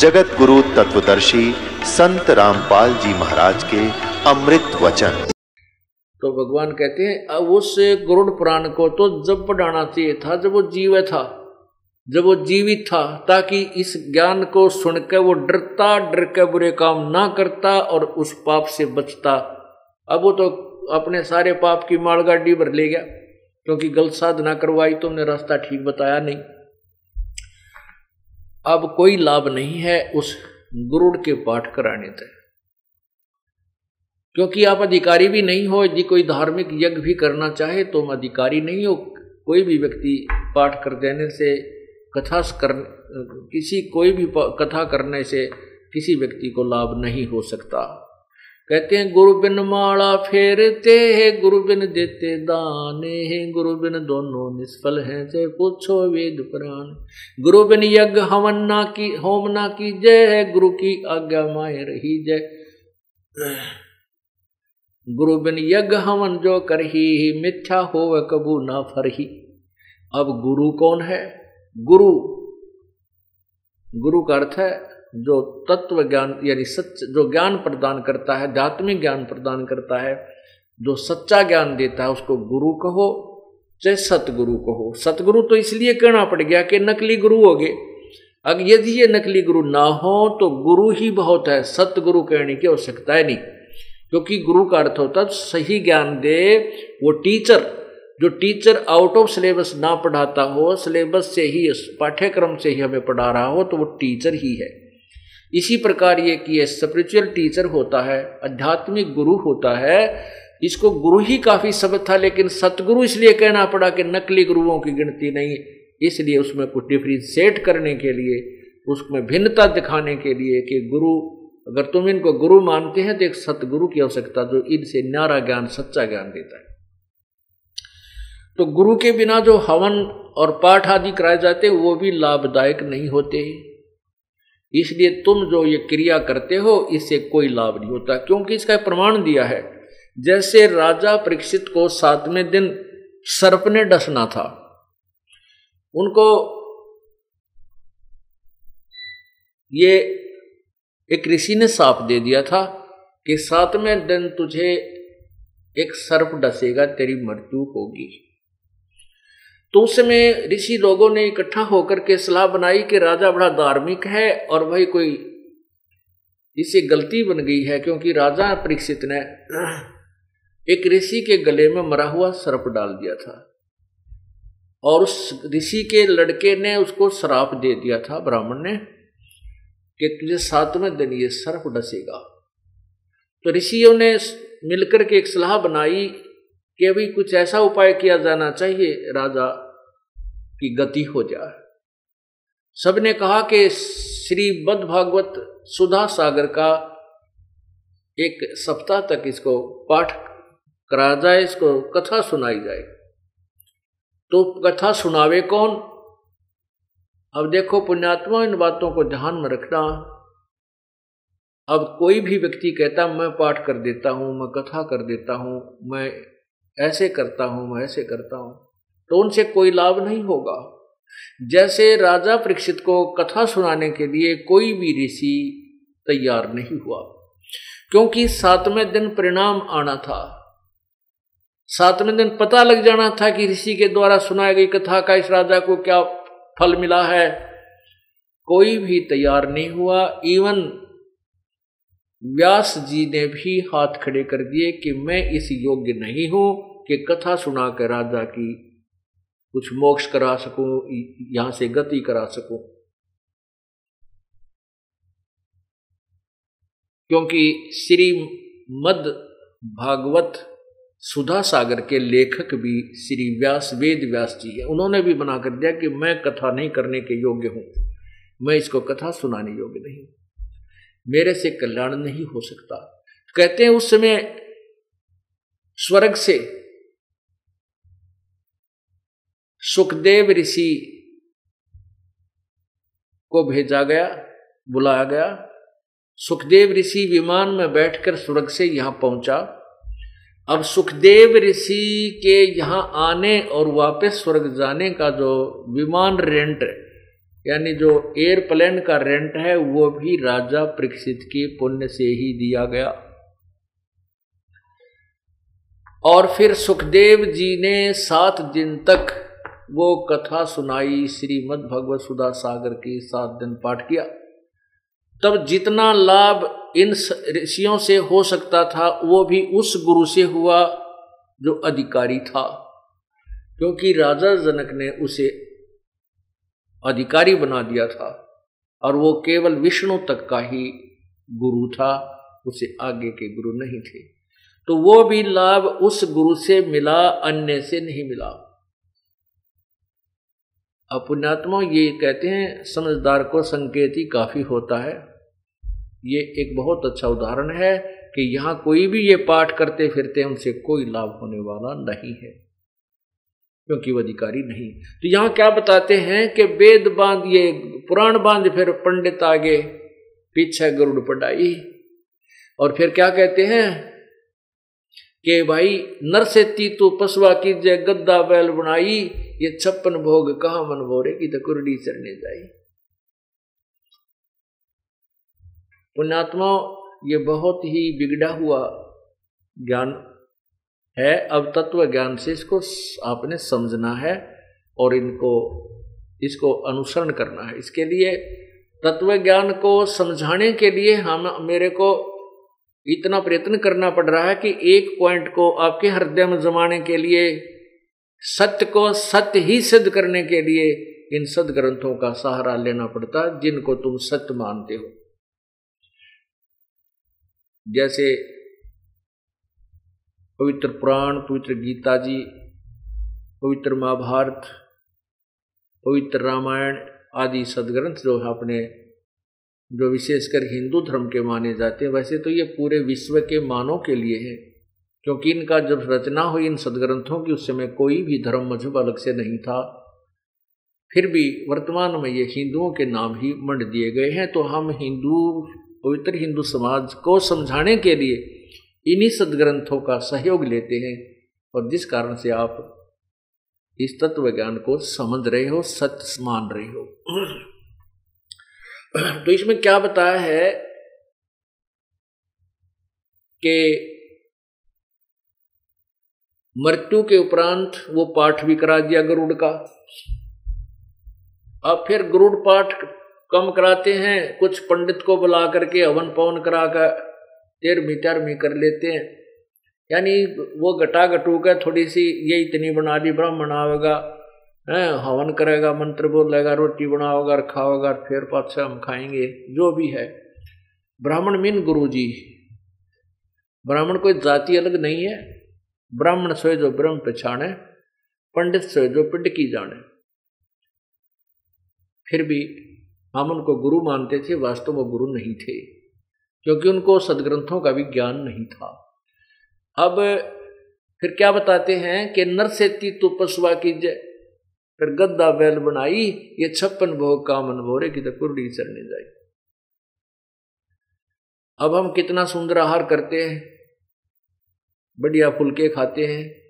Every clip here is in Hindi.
जगत गुरु तत्वदर्शी संत रामपाल जी महाराज के अमृत वचन। तो भगवान कहते हैं, अब उस गरुड़ पुराण को तो जब पढ़ाना चाहिए था, जब वो जीव था, जब वो जीवित था, ताकि इस ज्ञान को सुनकर वो डरता डर के बुरे काम ना करता और उस पाप से बचता। अब वो तो अपने सारे पाप की मालगाड़ी भर ले गया, क्योंकि गलत साधना करवाई तो उन्हें रास्ता ठीक बताया नहीं। अब कोई लाभ नहीं है उस गुरुड़ के पाठ कराने तक। क्योंकि आप अधिकारी भी नहीं हो, यदि कोई धार्मिक यज्ञ भी करना चाहे तो अधिकारी नहीं हो। कोई भी व्यक्ति पाठ कर देने से, कथा कर, किसी कोई भी कथा करने से किसी व्यक्ति को लाभ नहीं हो सकता। कहते हैं, गुरु बिन माला फेरते है, गुरु बिन देते दाने हैं। गुरु बिन दोनों निष्फल हैं, चाहे पूछो वेद पुराण। गुरु बिन यज्ञ हवन ना की, होम ना की जय है गुरु की आज्ञा माए रही जय। गुरु बिन यज्ञ हवन जो कर ही मिथ्या हो वह कबू ना फरही। अब गुरु कौन है? गुरु। गुरु का अर्थ है जो तत्व ज्ञान, यानी सच, जो ज्ञान प्रदान करता है आध्यात्मिक ज्ञान प्रदान करता है, जो सच्चा ज्ञान देता है, उसको गुरु कहो, चाहे सतगुरु कहो। सतगुरु तो इसलिए कहना पड़ गया कि नकली गुरु हो गए। अगर यदि ये नकली गुरु ना हो तो गुरु ही बहुत है। सतगुरु कहने की आवश्यकता है नहीं। क्योंकि गुरु का अर्थ होता है, सही ज्ञान दे, वो टीचर, जो टीचर आउट ऑफ़ सिलेबस ना पढ़ाता हो सिलेबस से ही, पाठ्यक्रम से ही हमें पढ़ा रहा हो तो वो टीचर ही है। इसी प्रकार ये कि ये स्पिरिचुअल टीचर होता है, आध्यात्मिक गुरु होता है, इसको गुरु ही काफ़ी शब्द था, लेकिन सतगुरु इसलिए कहना पड़ा कि नकली गुरुओं की गिनती नहीं, इसलिए उसमें कुछ डिफ्रेंशिएट करने के लिए, उसमें भिन्नता दिखाने के लिए कि गुरु, अगर तुम इनको गुरु मानते हैं तो एक सतगुरु की आवश्यकता, जो इनसे न्यारा ज्ञान, सच्चा ज्ञान देता है। तो गुरु के बिना जो हवन और पाठ आदि कराए जाते हैं वो भी लाभदायक नहीं होते इसलिए तुम जो ये क्रिया करते हो, इससे कोई लाभ नहीं होता। क्योंकि इसका प्रमाण दिया है। जैसे राजा परीक्षित को सातवें दिन सर्प ने डसना था। उनको ये एक ऋषि ने साप दे दिया था कि सातवें दिन तुझे एक सर्प डसेगा, तेरी मृत्यु होगी। तो उस समय ऋषि लोगों ने इकट्ठा होकर के सलाह बनाई कि राजा बड़ा धार्मिक है और भाई कोई इसे गलती बन गई है, क्योंकि राजा परीक्षित ने एक ऋषि के गले में मरा हुआ सर्प डाल दिया था। और उस ऋषि के लड़के ने उसको श्राप दे दिया था, ब्राह्मण ने, कि तुझे सातवें दिन ये सर्प डसेगा। तो ऋषियों ने मिलकर के एक सलाह बनाई कि अभी कुछ ऐसा उपाय किया जाना चाहिए, राजा, की गति हो जाए। सबने कहा कि श्री बद भागवत सुधा सागर का एक सप्ताह तक इसको पाठ कराया जाए, इसको कथा सुनाई जाए। तो कथा सुनावे कौन? अब देखो पुण्यात्मा, इन बातों को ध्यान में रखना। अब कोई भी व्यक्ति कहता, मैं पाठ कर देता हूँ, मैं कथा कर देता हूँ, मैं ऐसे करता हूँ, मैं ऐसे करता हूँ। तो उनसे कोई लाभ नहीं होगा। जैसे राजा परीक्षित को कथा सुनाने के लिए कोई भी ऋषि तैयार नहीं हुआ, क्योंकि सातवें दिन परिणाम आना था। सातवें दिन पता लग जाना था कि ऋषि के द्वारा सुनाई गई कथा का इस राजा को क्या फल मिला है। कोई भी तैयार नहीं हुआ। इवन व्यास जी ने भी हाथ खड़े कर दिए कि मैं इस योग्य नहीं हूँ। कि कथा सुना कर राजा की कुछ मोक्ष करा सकूँ, यहाँ से गति करा सकूँ। क्योंकि श्री मद भागवत सुधा सागर के लेखक भी श्री व्यास, वेद व्यास जी है। उन्होंने भी बना कर दिया कि मैं कथा नहीं करने के योग्य हूँ। मैं इसको कथा सुनाने योग्य नहीं मेरे से कल्याण नहीं हो सकता। कहते हैं उस समय स्वर्ग से सुखदेव ऋषि को भेजा गया, बुलाया गया। सुखदेव ऋषि विमान में बैठकर स्वर्ग से यहाँ पहुँचा। अब सुखदेव ऋषि के यहाँ आने और वापस स्वर्ग जाने का जो विमान रेंट यानी जो एयरप्लेन का रेंट है, वो भी राजा परीक्षित के पुण्य से ही दिया गया। और फिर सुखदेव जी ने सात दिन तक वो कथा सुनाई श्रीमद भगवत सुधा सागर की सात दिन पाठ किया। तब जितना लाभ इन ऋषियों से हो सकता था, वो भी उस गुरु से हुआ जो अधिकारी था। क्योंकि राजा जनक ने उसे अधिकारी बना दिया था और वो केवल विष्णु तक का ही गुरु था, उसे आगे के गुरु नहीं थे। तो वो भी लाभ उस गुरु से मिला, अन्य से नहीं मिला। अपुण्यात्मा ये कहते हैं, समझदार को संकेत ही काफ़ी होता है। ये एक बहुत अच्छा उदाहरण है कि यहाँ कोई भी ये पाठ करते फिरते उनसे कोई लाभ होने वाला नहीं है, क्योंकि वो अधिकारी नहीं। तो यहाँ क्या बताते हैं कि वेद बाँध, ये पुराण बाँध, फिर पंडित आगे पीछे गरुड़ पढ़ाई। और फिर क्या कहते हैं कि भाई, नर से तीतु पशुआ की जय गद्दा बैल बनाई, ये छप्पन भोग कहा मन भोरे की तो कुरडी चढ़ने जाई। पुण्यात्मा, ये बहुत ही बिगड़ा हुआ ज्ञान है, अब तत्व ज्ञान से इसको आपने समझना है और इनको, इसको अनुसरण करना है। इसके लिए तत्व ज्ञान को समझाने के लिए हम, मेरे को इतना प्रयत्न करना पड़ रहा है कि एक पॉइंट को आपके हृदय में जमाने के लिए, सत्य को सत्य ही सिद्ध करने के लिए इन सदग्रंथों का सहारा लेना पड़ता है, जिनको तुम सत्य मानते हो। जैसे पवित्र पुराण, पवित्र गीता जी, पवित्र महाभारत, पवित्र रामायण आदि सदग्रंथ जो है अपने जो विशेषकर हिंदू धर्म के माने जाते हैं, वैसे तो ये पूरे विश्व के मानव के लिए है, क्योंकि इनका जब रचना हुई इन सदग्रंथों की, उस समय कोई भी धर्म मज़हब अलग से नहीं था। फिर भी वर्तमान में ये हिंदुओं के नाम ही मंड दिए गए हैं तो हम हिंदू, पवित्र हिंदू समाज को समझाने के लिए इन्हीं सदग्रंथों का सहयोग लेते हैं, और जिस कारण से आप इस तत्व ज्ञान को समझ रहे हो सत्य मान रहे हो। तो इसमें क्या बताया है कि मृत्यु के उपरांत वो पाठ भी करा दिया गरुड़ का। अब फिर गरुड़ पाठ कम कराते हैं, कुछ पंडित को बुला करके हवन पवन करा कर तेरहवीं तेरहवीं कर लेते हैं। यानी वो घटा घटू का थोड़ी सी ये इतनी बना दी, ब्राह्मण आवेगा है, हवन करेगा, मंत्र बोलेगा, रोटी बनाओगा और खाओगा फिर पाछा हम खाएँगे, जो भी है। ब्राह्मण मीन गुरु जी ब्राह्मण कोई जाति अलग नहीं है। ब्राह्मण सोए जो ब्रह्म पछाणे, पंडित सोए जो पिंड की जाने फिर भी हम उनको गुरु मानते थे, वास्तव में गुरु नहीं थे, क्योंकि उनको सदग्रंथों का भी ज्ञान नहीं था। अब फिर क्या बताते हैं कि नर से तो पशुआ की जय फिर गद्दा बैल बनाई, ये छप्पन भोग का मन भोरे की तो कुर्डी चढ़ने जाए अब हम कितना सुंदर आहार करते हैं, बढ़िया फुलके खाते हैं,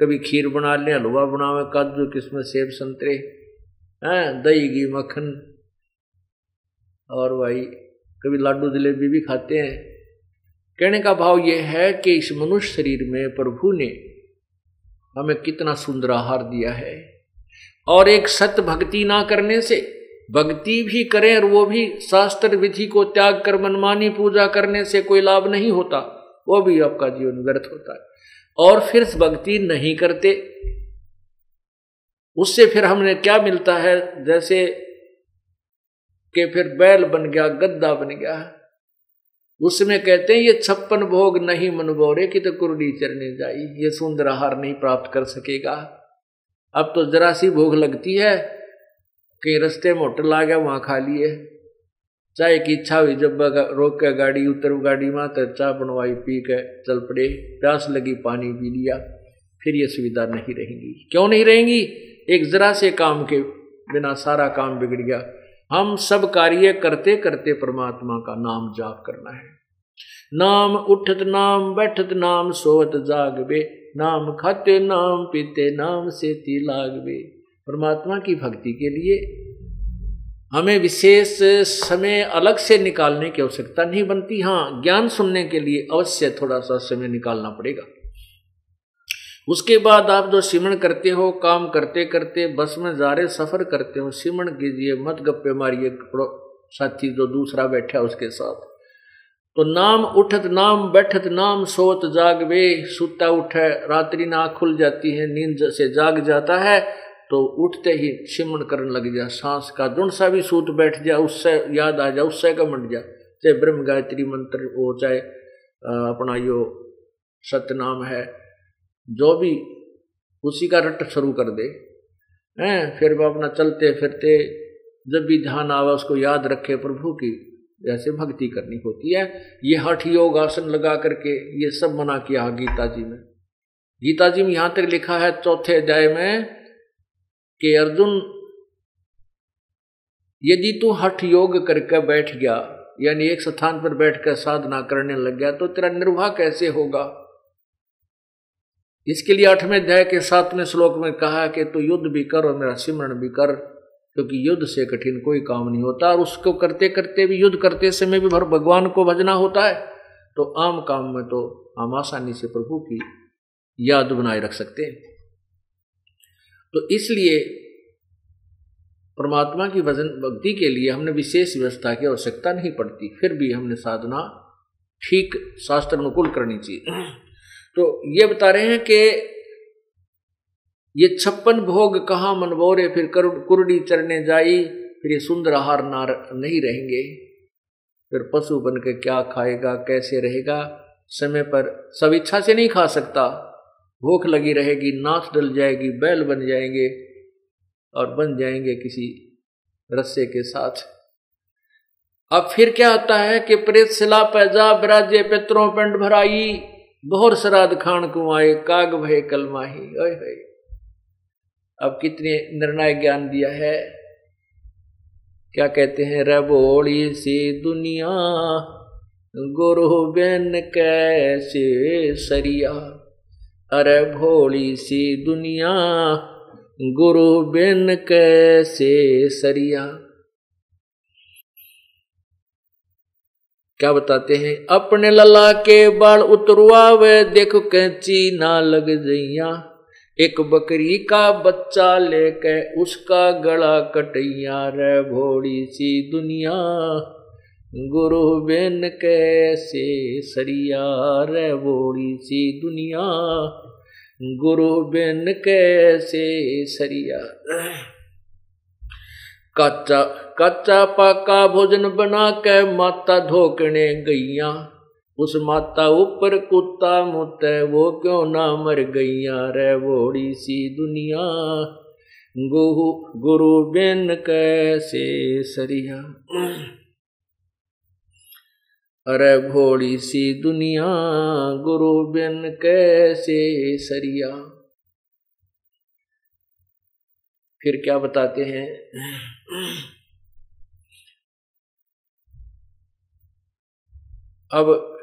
कभी खीर बना लें, हलवा बनावे, काजू, किस्मत, सेब, संतरे, हैं, दही, घी, मक्खन, और भाई, कभी लाडू जलेबी भी खाते हैं। कहने का भाव यह है कि इस मनुष्य शरीर में प्रभु ने हमें कितना सुंदर आहार दिया है। और एक सत्य भक्ति ना करने से, भक्ति भी करें और वो भी शास्त्र विधि को त्याग कर मनमानी पूजा करने से कोई लाभ नहीं होता, वो भी आपका जीवन व्यर्थ होता है। और फिर भक्ति नहीं करते, उससे फिर हमने क्या मिलता है? जैसे कि फिर बैल बन गया, गद्दा बन गया उसमें कहते हैं, ये छप्पन भोग नहीं मनबोरे की तो कुरडी चरने जाई, ये सुंदर आहार नहीं प्राप्त कर सकेगा। अब तो जरा सी भूख लगती है कहीं रस्ते में होटल आ गया, वहाँ खा लिए। चाय की इच्छा हुई, जब रोक के गाड़ी उतर, गाड़ी में तो चाय बनवाई, पी के चल पड़े। प्यास लगी, पानी पी लिया। फिर ये सुविधा नहीं रहेंगी। क्यों नहीं रहेंगी? एक जरा से काम के बिना सारा काम बिगड़ गया। हम सब कार्य करते करते परमात्मा का नाम जाप करना है। नाम उठत, नाम बैठत, नाम सोवत जागवे नाम खाते नाम पीते नाम से ती लागवे। परमात्मा की भक्ति के लिए हमें विशेष समय अलग से निकालने की आवश्यकता नहीं बनती। हाँ ज्ञान सुनने के लिए अवश्य थोड़ा सा समय निकालना पड़ेगा। उसके बाद आप जो सिमरण करते हो, काम करते करते, बस में जा रहे सफ़र करते हो सिमरण कीजिए, मत गप्पे मारिए साथी जो दूसरा बैठा उसके साथ। तो नाम उठत, नाम बैठत, नाम सोत जागवे, सुता उठे, रात्रि ना खुल जाती है, नींद से जाग जाता है तो उठते ही सिमरण करने लग जा, सांस का जुण सा भी सूत बैठ जा, उससे याद आ जा, उससे का मंड जा। चाहे ब्रह्म गायत्री मंत्र हो चाहे अपना यो सत्यनाम है। जो भी उसी का रट शुरू कर दे। हैं, फिर वो अपना चलते फिरते जब भी ध्यान आवे, उसको याद रखे प्रभु की। जैसे भक्ति करनी होती है। ये हठ योग आसन लगा करके ये सब मना किया गीता जी में। गीता जी में यहाँ तक लिखा है, चौथे अध्याय में कि अर्जुन, यदि तू हठ योग करके बैठ गया, यानी एक स्थान पर बैठकर साधना करने लग गया तो तेरा निर्वाह कैसे होगा? इसके लिए आठवें अध्याय के सातवें श्लोक में कहा कि तू युद्ध भी कर और मेरा सिमरण भी कर। क्योंकि युद्ध से कठिन कोई काम नहीं होता और उसको करते करते भी, युद्ध करते समय भी भर भगवान को भजना होता है। तो आम काम में तो हम आसानी से प्रभु की याद बनाए रख सकते हैं। तो इसलिए परमात्मा की वज़न भक्ति के लिए हमने विशेष व्यवस्था की आवश्यकता नहीं पड़ती। फिर भी हमने साधना ठीक शास्त्र अनुकूल करनी चाहिए। तो ये बता रहे हैं कि ये छप्पन भोग कहाँ मनबोरे फिर कुरडी चरने जाई, फिर ये सुंदर आहार नार नहीं रहेंगे। फिर पशु बन के क्या खाएगा, कैसे रहेगा? समय पर सब इच्छा से नहीं खा सकता। भूख लगी रहेगी नाच डल जाएगी, बैल बन जाएँगे और बन जाएँगे किसी रस्से के साथ। अब फिर क्या होता है कि प्रेत सिला पैजा बिराजे पित्रों पिंड भराई बहुर श्राद्ध खान कुआए, काग भय कलमाही, ओए अब कितने निर्णायक ज्ञान दिया है? क्या कहते हैं रबोड़ी सी दुनिया गुरु बेन कैसे सरिया? अरे भोली सी दुनिया गुरु बिन कैसे सरिया? क्या बताते हैं, अपने लला के बाल उतरवा वे देखो कैंची ना लग जइया। एक बकरी का बच्चा लेके उसका गला कटैया रे भोड़ी सी दुनिया। गुरु बिन कैसे सरिया रे बोड़ी सी दुनिया। गुरु बिन कैसे सरिया कच्चा कच्चा पाका भोजन बना के माता धोकने गैया उस माता ऊपर कुत्ता मुत, वो क्यों ना मर गैया रे बोड़ी सी दुनिया। गुरु गुरु बिन कैसे सरिया? अरे भोली सी दुनिया, गुरु बिन कैसे सरिया? फिर क्या बताते हैं? अब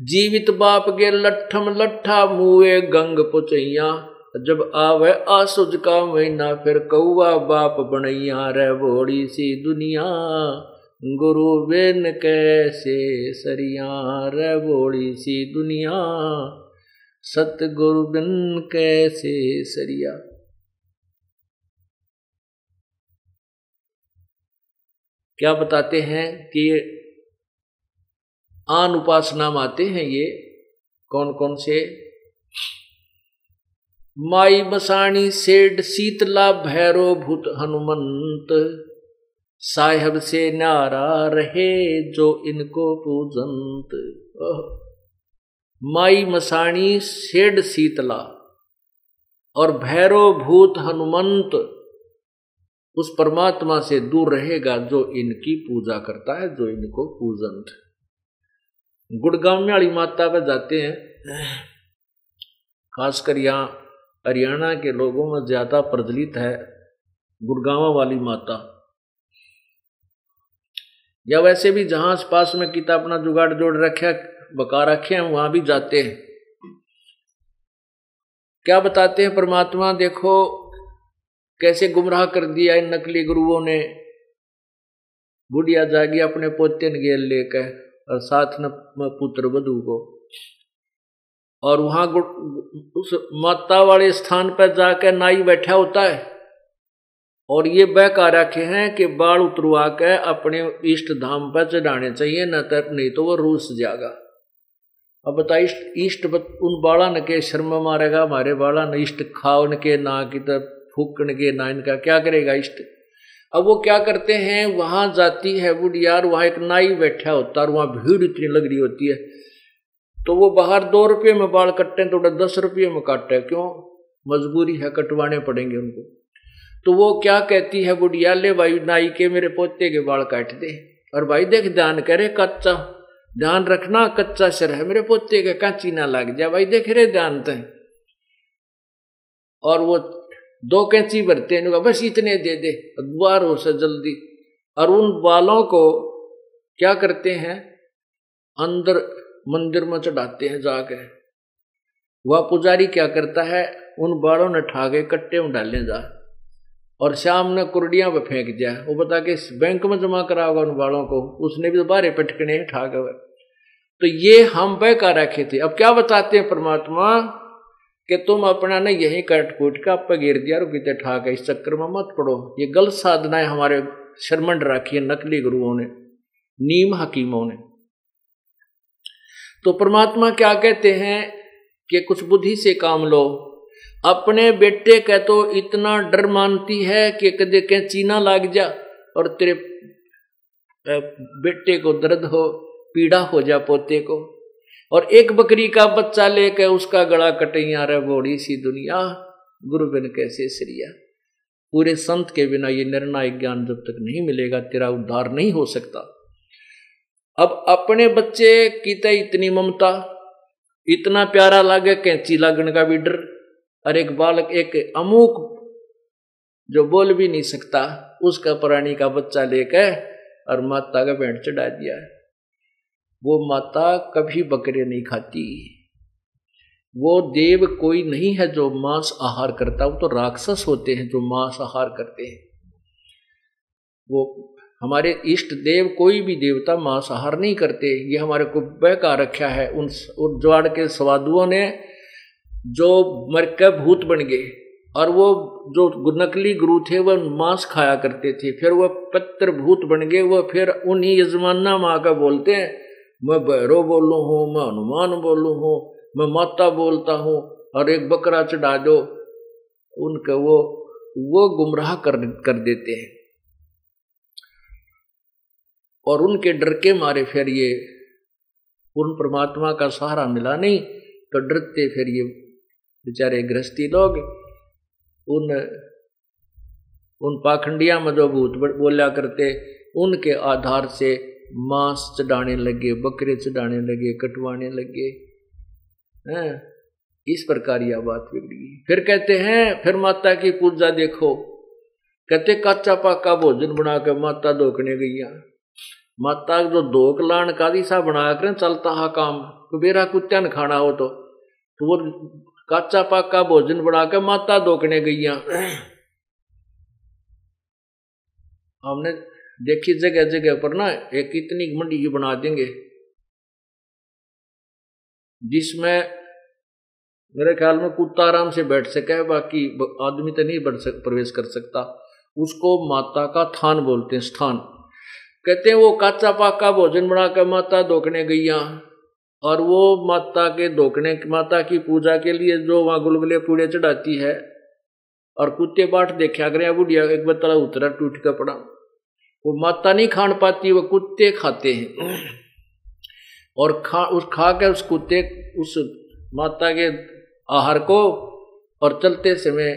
जीवित बाप के लठम लट्ठा मुए गंग पुचैया। जब आवे आसुज का महीना, फिर कौआ बाप बनैया रे बोड़ी सी दुनिया। गुरु बेन कैसे सरिया रे बोड़ी सी दुनिया। सतगुरु बिन कैसे सरिया। क्या बताते हैं कि आन उपासना में आते हैं ये। कौन कौन से? माई बसाणी सेठ शीतला भैरो भूत हनुमंत, साहब से नारा रहे जो इनको पूजंत। माई मसाणी सेड शीतला और भैरो भूत हनुमंत, उस परमात्मा से दूर रहेगा जो इनकी पूजा करता है, जो इनको पूजन गुड़गांव में वाली माता पर जाते हैं। खासकर यहाँ हरियाणा के लोगों में ज़्यादा प्रचलित है गुड़गांव वाली माता। या वैसे भी जहाँ आस पास में किता अपना जुगाड़ जोड़ रखे, बका रखे हैं, वहाँ भी जाते हैं। क्या बताते हैं परमात्मा, देखो कैसे गुमराह कर दिया इन नकली गुरुओं ने। बुढ़िया जागी अपने पोते ने गेल लेकर। और साथ न पुत्र वधु को। और वहाँ उस माता वाले स्थान पर जाकर नाई बैठा होता है। और ये बह रखे हैं कि बाल उतरवा के अपने इष्ट धाम पर चढ़ाने चाहिए, न तो नहीं तो वो रूस जाएगा। अब बता इष्ट इष्ट उन बाला न के शर्म मारेगा, हमारे बाला न इष्ट खाओ न के ना की तो फूकन के ना इनका क्या करेगा इष्ट? अब वो क्या करते हैं? वहाँ जाती है बुढ़ियार वहाँ एक नाई बैठा होता है वहाँ भीड़ इतनी लग रही होती है। तो वो बाहर दो रुपये में बाल कटते हैं तो दस रुपये में काटते हैं। क्यों? मजबूरी है, कटवाने पड़ेंगे उनको। तो वो क्या कहती है बुढ़िया ले भाई, नाई के मेरे पोते के बाल काट दे। और भाई देख, ध्यान करे कच्चा। ध्यान रखना, कच्चा सिर है मेरे पोते के, कांची ना लग जाए भाई देख रहे ध्यान तो और वो दो कैंची भरते हैं बस इतने दे दे। द्वार हो से जल्दी। और उन बालों को क्या करते हैं? अंदर मंदिर में चढ़ाते हैं जाके। वह पुजारी क्या करता है? उन बालों ने ठाके, कट्टे में डाले जा। और शाम ने कुरडिया पे फेंक दिया। वो बता के बैंक में जमा करा होगा उन बालों को? उसने भी बारे पटकने ठाक। तो ये हम का रखे थे। अब क्या बताते हैं परमात्मा? कि तुम अपना ने यही कट कूट का आप गिर दिया और बीते ठाक इस चक्कर में मत पड़ो। ये गलत साधनाएँ हमारे शर्मंड रखी है नकली गुरुओं ने, नीम हकीमों ने। तो परमात्मा क्या कहते हैं कि कुछ बुद्धि से काम लो। अपने बेटे का तो इतना डर मानती है कि कदे कह चीना लाग जा और तेरे बेटे को दर्द हो, पीड़ा हो जा पोते को। और एक बकरी का बच्चा लेकर उसका गला कटैया रे बोड़ी सी दुनिया। गुरु बिन कैसे श्रिया? पूरे संत के बिना ये निर्णायक ज्ञान जब तक नहीं मिलेगा, तेरा उद्धार नहीं हो सकता। अब अपने बच्चे की तो इतनी ममता, इतना प्यारा लागे कैंची लागण का भी डर। और एक बालक, एक अमुक जो बोल भी नहीं सकता, उसका प्राणी का बच्चा लेकर और माता का पेंट चढ़ा दिया वो माता कभी बकरे नहीं खाती। वो देव कोई नहीं है जो मांस आहार करता। वो तो राक्षस होते हैं जो मांस आहार करते हैं। वो हमारे इष्ट देव कोई भी देवता मांस आहार नहीं करते। ये हमारे को बहका रखा है। उन ज्वाड़ के स्वादुओं ने जो मर के भूत बन गए और वो जो नकली गुरु थे वह मांस खाया करते थे। फिर वह पत्र भूत बन गए। वह फिर उन्हीं यजमाना माँ का बोलते हैं मैं भैरव बोलू हूँ, मैं हनुमान बोलू हूँ, मैं माता बोलता हूँ, और एक बकरा चढ़ा दो, उनका वो वो गुमराह कर कर देते हैं। और उनके डर के मारे फिर ये, उन परमात्मा का सहारा मिला नहीं तो डरते फिर ये बेचारे गृहस्थी लोग, उन उन पाखंडिया में जो भूत बोलिया करते, उनके आधार से मांस चढ़ाने लगे बकरे चढ़ाने लगे कटवाने लगे। हैं? इस प्रकार यह बात बिगड़ी फिर कहते हैं फिर माता की पूजा देखो। कहते कच्चा पाका भोजन बना कर माता धोकने गई माता जो धोक लान का दिशा बना कर चलता हा काम। कुबेरा कुत्ता न खाना हो तो, तो वो काचा पाका भोजन बना के माता दोकने गई हमने देखी जगह जगह पर ना एक इतनी मंडी ही बना देंगे, जिसमें मेरे ख्याल में कुत्ता आराम से बैठ सके, बाकी आदमी तो नहीं बढ़ सक, प्रवेश कर सकता। उसको माता का थान बोलते हैं, स्थान। कहते हैं वो काचा पाका भोजन बनाकर माता दोकने गई और वो माता के धोकने माता की पूजा के लिए जो वहाँ गुलगुले पूड़े चढ़ाती है, और कुत्ते बाट देखा करें बुढ़िया एक बार तला उतरा, टूट कर पड़ा। वो माता नहीं खान पाती, वो कुत्ते खाते हैं। और खा, उस खा के उस कुत्ते, उस माता के आहार को और चलते समय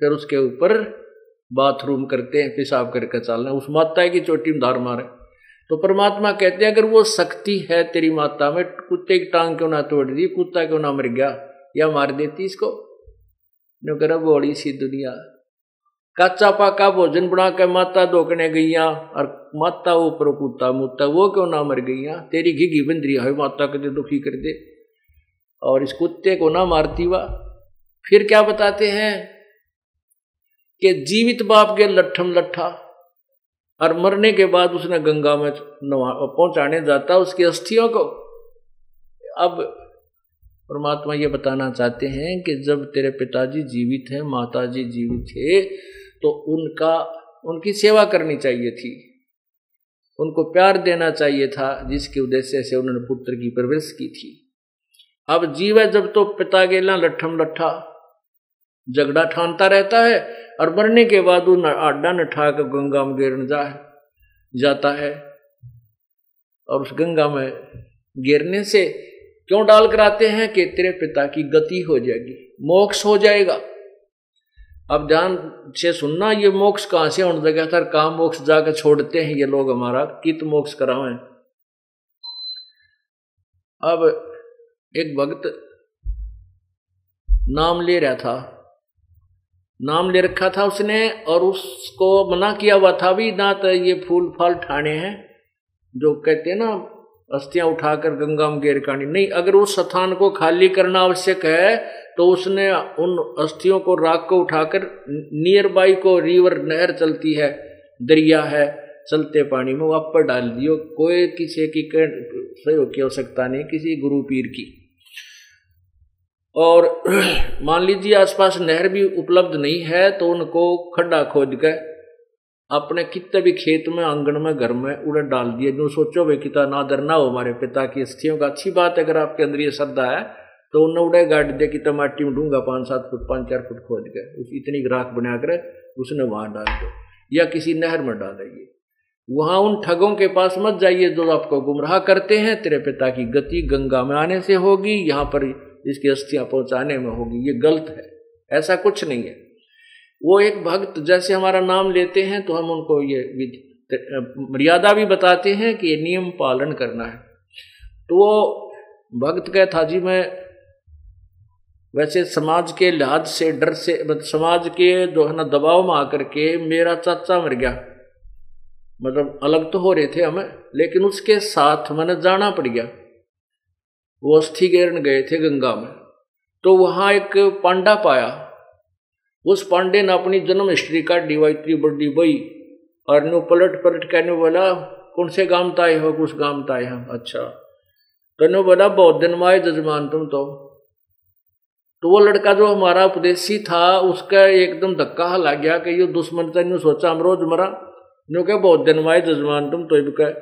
फिर उसके ऊपर बाथरूम करते हैं, पेशाब करके चलना। उस माता की चोटी में धार मारे। तो परमात्मा कहते हैं, अगर वो शक्ति है तेरी माता में, कुत्ते की टांग क्यों ना तोड़ दी? कुत्ता क्यों ना मर गया? या मार देती इसको? नगर बड़ी सी दुनिया कच्चा पाका भोजन बना के माता दोकने गईया, और माता ऊपर कुत्ता मुत्ता वो क्यों ना मर गईया? तेरी घिघी बंदरी है, माता के दे दुखी कर दे और इस कुत्ते को ना मारती वा। फिर क्या बताते हैं कि जीवित बाप के लट्ठम लट्ठा, और मरने के बाद उसने गंगा में पहुँचाने जाता उसकी अस्थियों को। अब परमात्मा ये बताना चाहते हैं कि जब तेरे पिताजी जीवित हैं, माताजी जीवित थे तो उनका, उनकी सेवा करनी चाहिए थी। उनको प्यार देना चाहिए था, जिसके उद्देश्य से उन्होंने पुत्र की प्रवेश की थी। अब जीव है, जब तो पिता गेला लट्ठम लट्ठा झगड़ा ठानता रहता है, और मरने के बाद वो आड्डा नठा कर गंगा में गिरने जा जाता है, और उस गंगा में गिरने से क्यों डाल कर आते हैं कि तेरे पिता की गति हो जाएगी, मोक्ष हो जाएगा। अब ध्यान से सुनना, ये मोक्ष कहाँ से होने लगा सर काम मोक्ष जाकर छोड़ते हैं ये लोग हमारा? कित मोक्ष करावे? अब एक भक्त नाम ले रहा था। नाम ले रखा था उसने और उसको मना किया हुआ था भी, ना तो ये फूल फाल ठाने हैं, जो कहते हैं ना अस्थियाँ उठाकर गंगा में गेर नहीं, अगर उस स्थान को खाली करना आवश्यक है तो उसने उन अस्थियों को राख को उठाकर नियर बाई को रिवर नहर चलती है, दरिया है, चलते पानी में वहाँ पर डाल दियो। कोई किसी की सहयोग की आवश्यकता नहीं, किसी गुरु पीर की। और मान लीजिए आसपास नहर भी उपलब्ध नहीं है तो उनको खड्डा खोद कर अपने कितने भी खेत में, आँगन में, घर में उड़े डाल दिए। जो सोचो भाई, कितना नादर ना हो हमारे पिता की स्थितियों का। अच्छी बात है, अगर आपके अंदर ये श्रद्धा है तो उन्हें उड़े गाड़ दे कि टमाटी में ढूँगा पाँच, सात फुट, पाँच, चार फुट खोद के। उस इतनी राख बना कर उसने वहाँ डाल दो। या किसी नहर में डाल दिए वहाँ उन ठगों के पास मत जाइए जो आपको गुमराह करते हैं। तेरे पिता की गति गंगा में आने से होगी, यहाँ पर इसकी अस्थियाँ पहुँचाने में होगी। ये गलत है। ऐसा कुछ नहीं है। वो एक भक्त जैसे हमारा नाम लेते हैं तो हम उनको ये मर्यादा भी बताते हैं कि ये नियम पालन करना है। तो वो भक्त कह, था जी मैं वैसे समाज के लिहाज से, डर से मतलब समाज के जो है ना, दबाव में आकर के मेरा चाचा मर गया। मतलब अलग तो हो रहे थे हमें, लेकिन उसके साथ मैंने जाना पड़ गया। वो अस्थिगेरन गए थे गंगा में। तो वहाँ एक पांडा पाया। उस पांडे ने अपनी जन्म हिस्ट्री का डी वाई इतनी बड़ी बई और नो पलट पलट कहने बोला कौन से गाँव ताए हो कुछ गाँव ताए हम अच्छा। तो नो बोला बहुत दिन माए जजमान तुम तो। तो वो लड़का जो हमारा उपदेशी था, उसका एकदम धक्का हला गया कि ये दुश्मन था सोचा हम रोज मरा। नो क्या बहुत दिन माए जजमान तुम तो कह।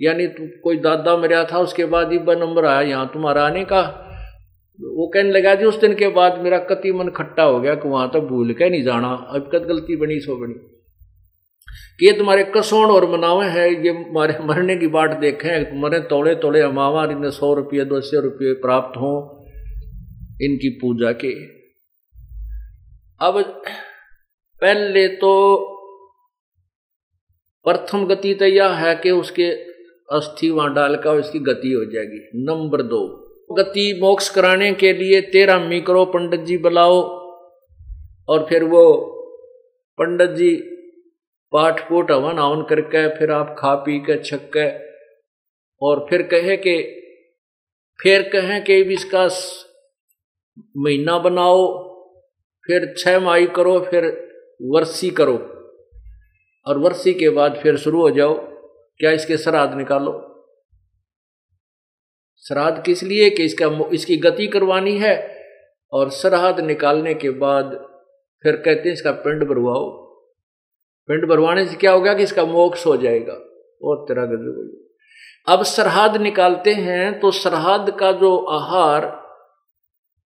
यानी कोई दादा मरा था, उसके बाद ही नंबर आया, यहाँ तुम्हारा आने का। वो कहने लगा जी, उस दिन के बाद मेरा कति मन खट्टा हो गया कि वहाँ तो भूल के नहीं जाना। अब कद गलती बनी, सो बनी। कि ये तुम्हारे कसौण और मनावे है, ये मारे मरने की बाट देखे। मरे तोड़े तोड़े अमावा इन्हें सौ रुपये, दो सौ रुपये प्राप्त हों इनकी पूजा के। अब पहले तो प्रथम गति तो यह है कि उसके अस्थि वहाँ डाल का उसकी गति हो जाएगी। नंबर दो। गति मोक्ष कराने के लिए तेरह मी करो पंडित जी बुलाओ और फिर वो पंडित जी पाठ पोट हवन हवन करके फिर आप खा पी के छक के और फिर कहे कि, फिर कहें कि इसका महीना बनाओ, फिर छह माई करो, फिर वर्षी करो और वर्षी के बाद फिर शुरू हो जाओ। क्या इसके श्राद्ध निकालो? श्राद्ध किस लिए? कि इसका इसकी गति करवानी है और श्राद्ध निकालने के बाद फिर कहते हैं इसका पिंड भरवाओ। पिंड भरवाने से क्या होगा कि इसका मोक्ष हो जाएगा। और तेरा गजब अब सरहद निकालते हैं तो सरहद का जो आहार,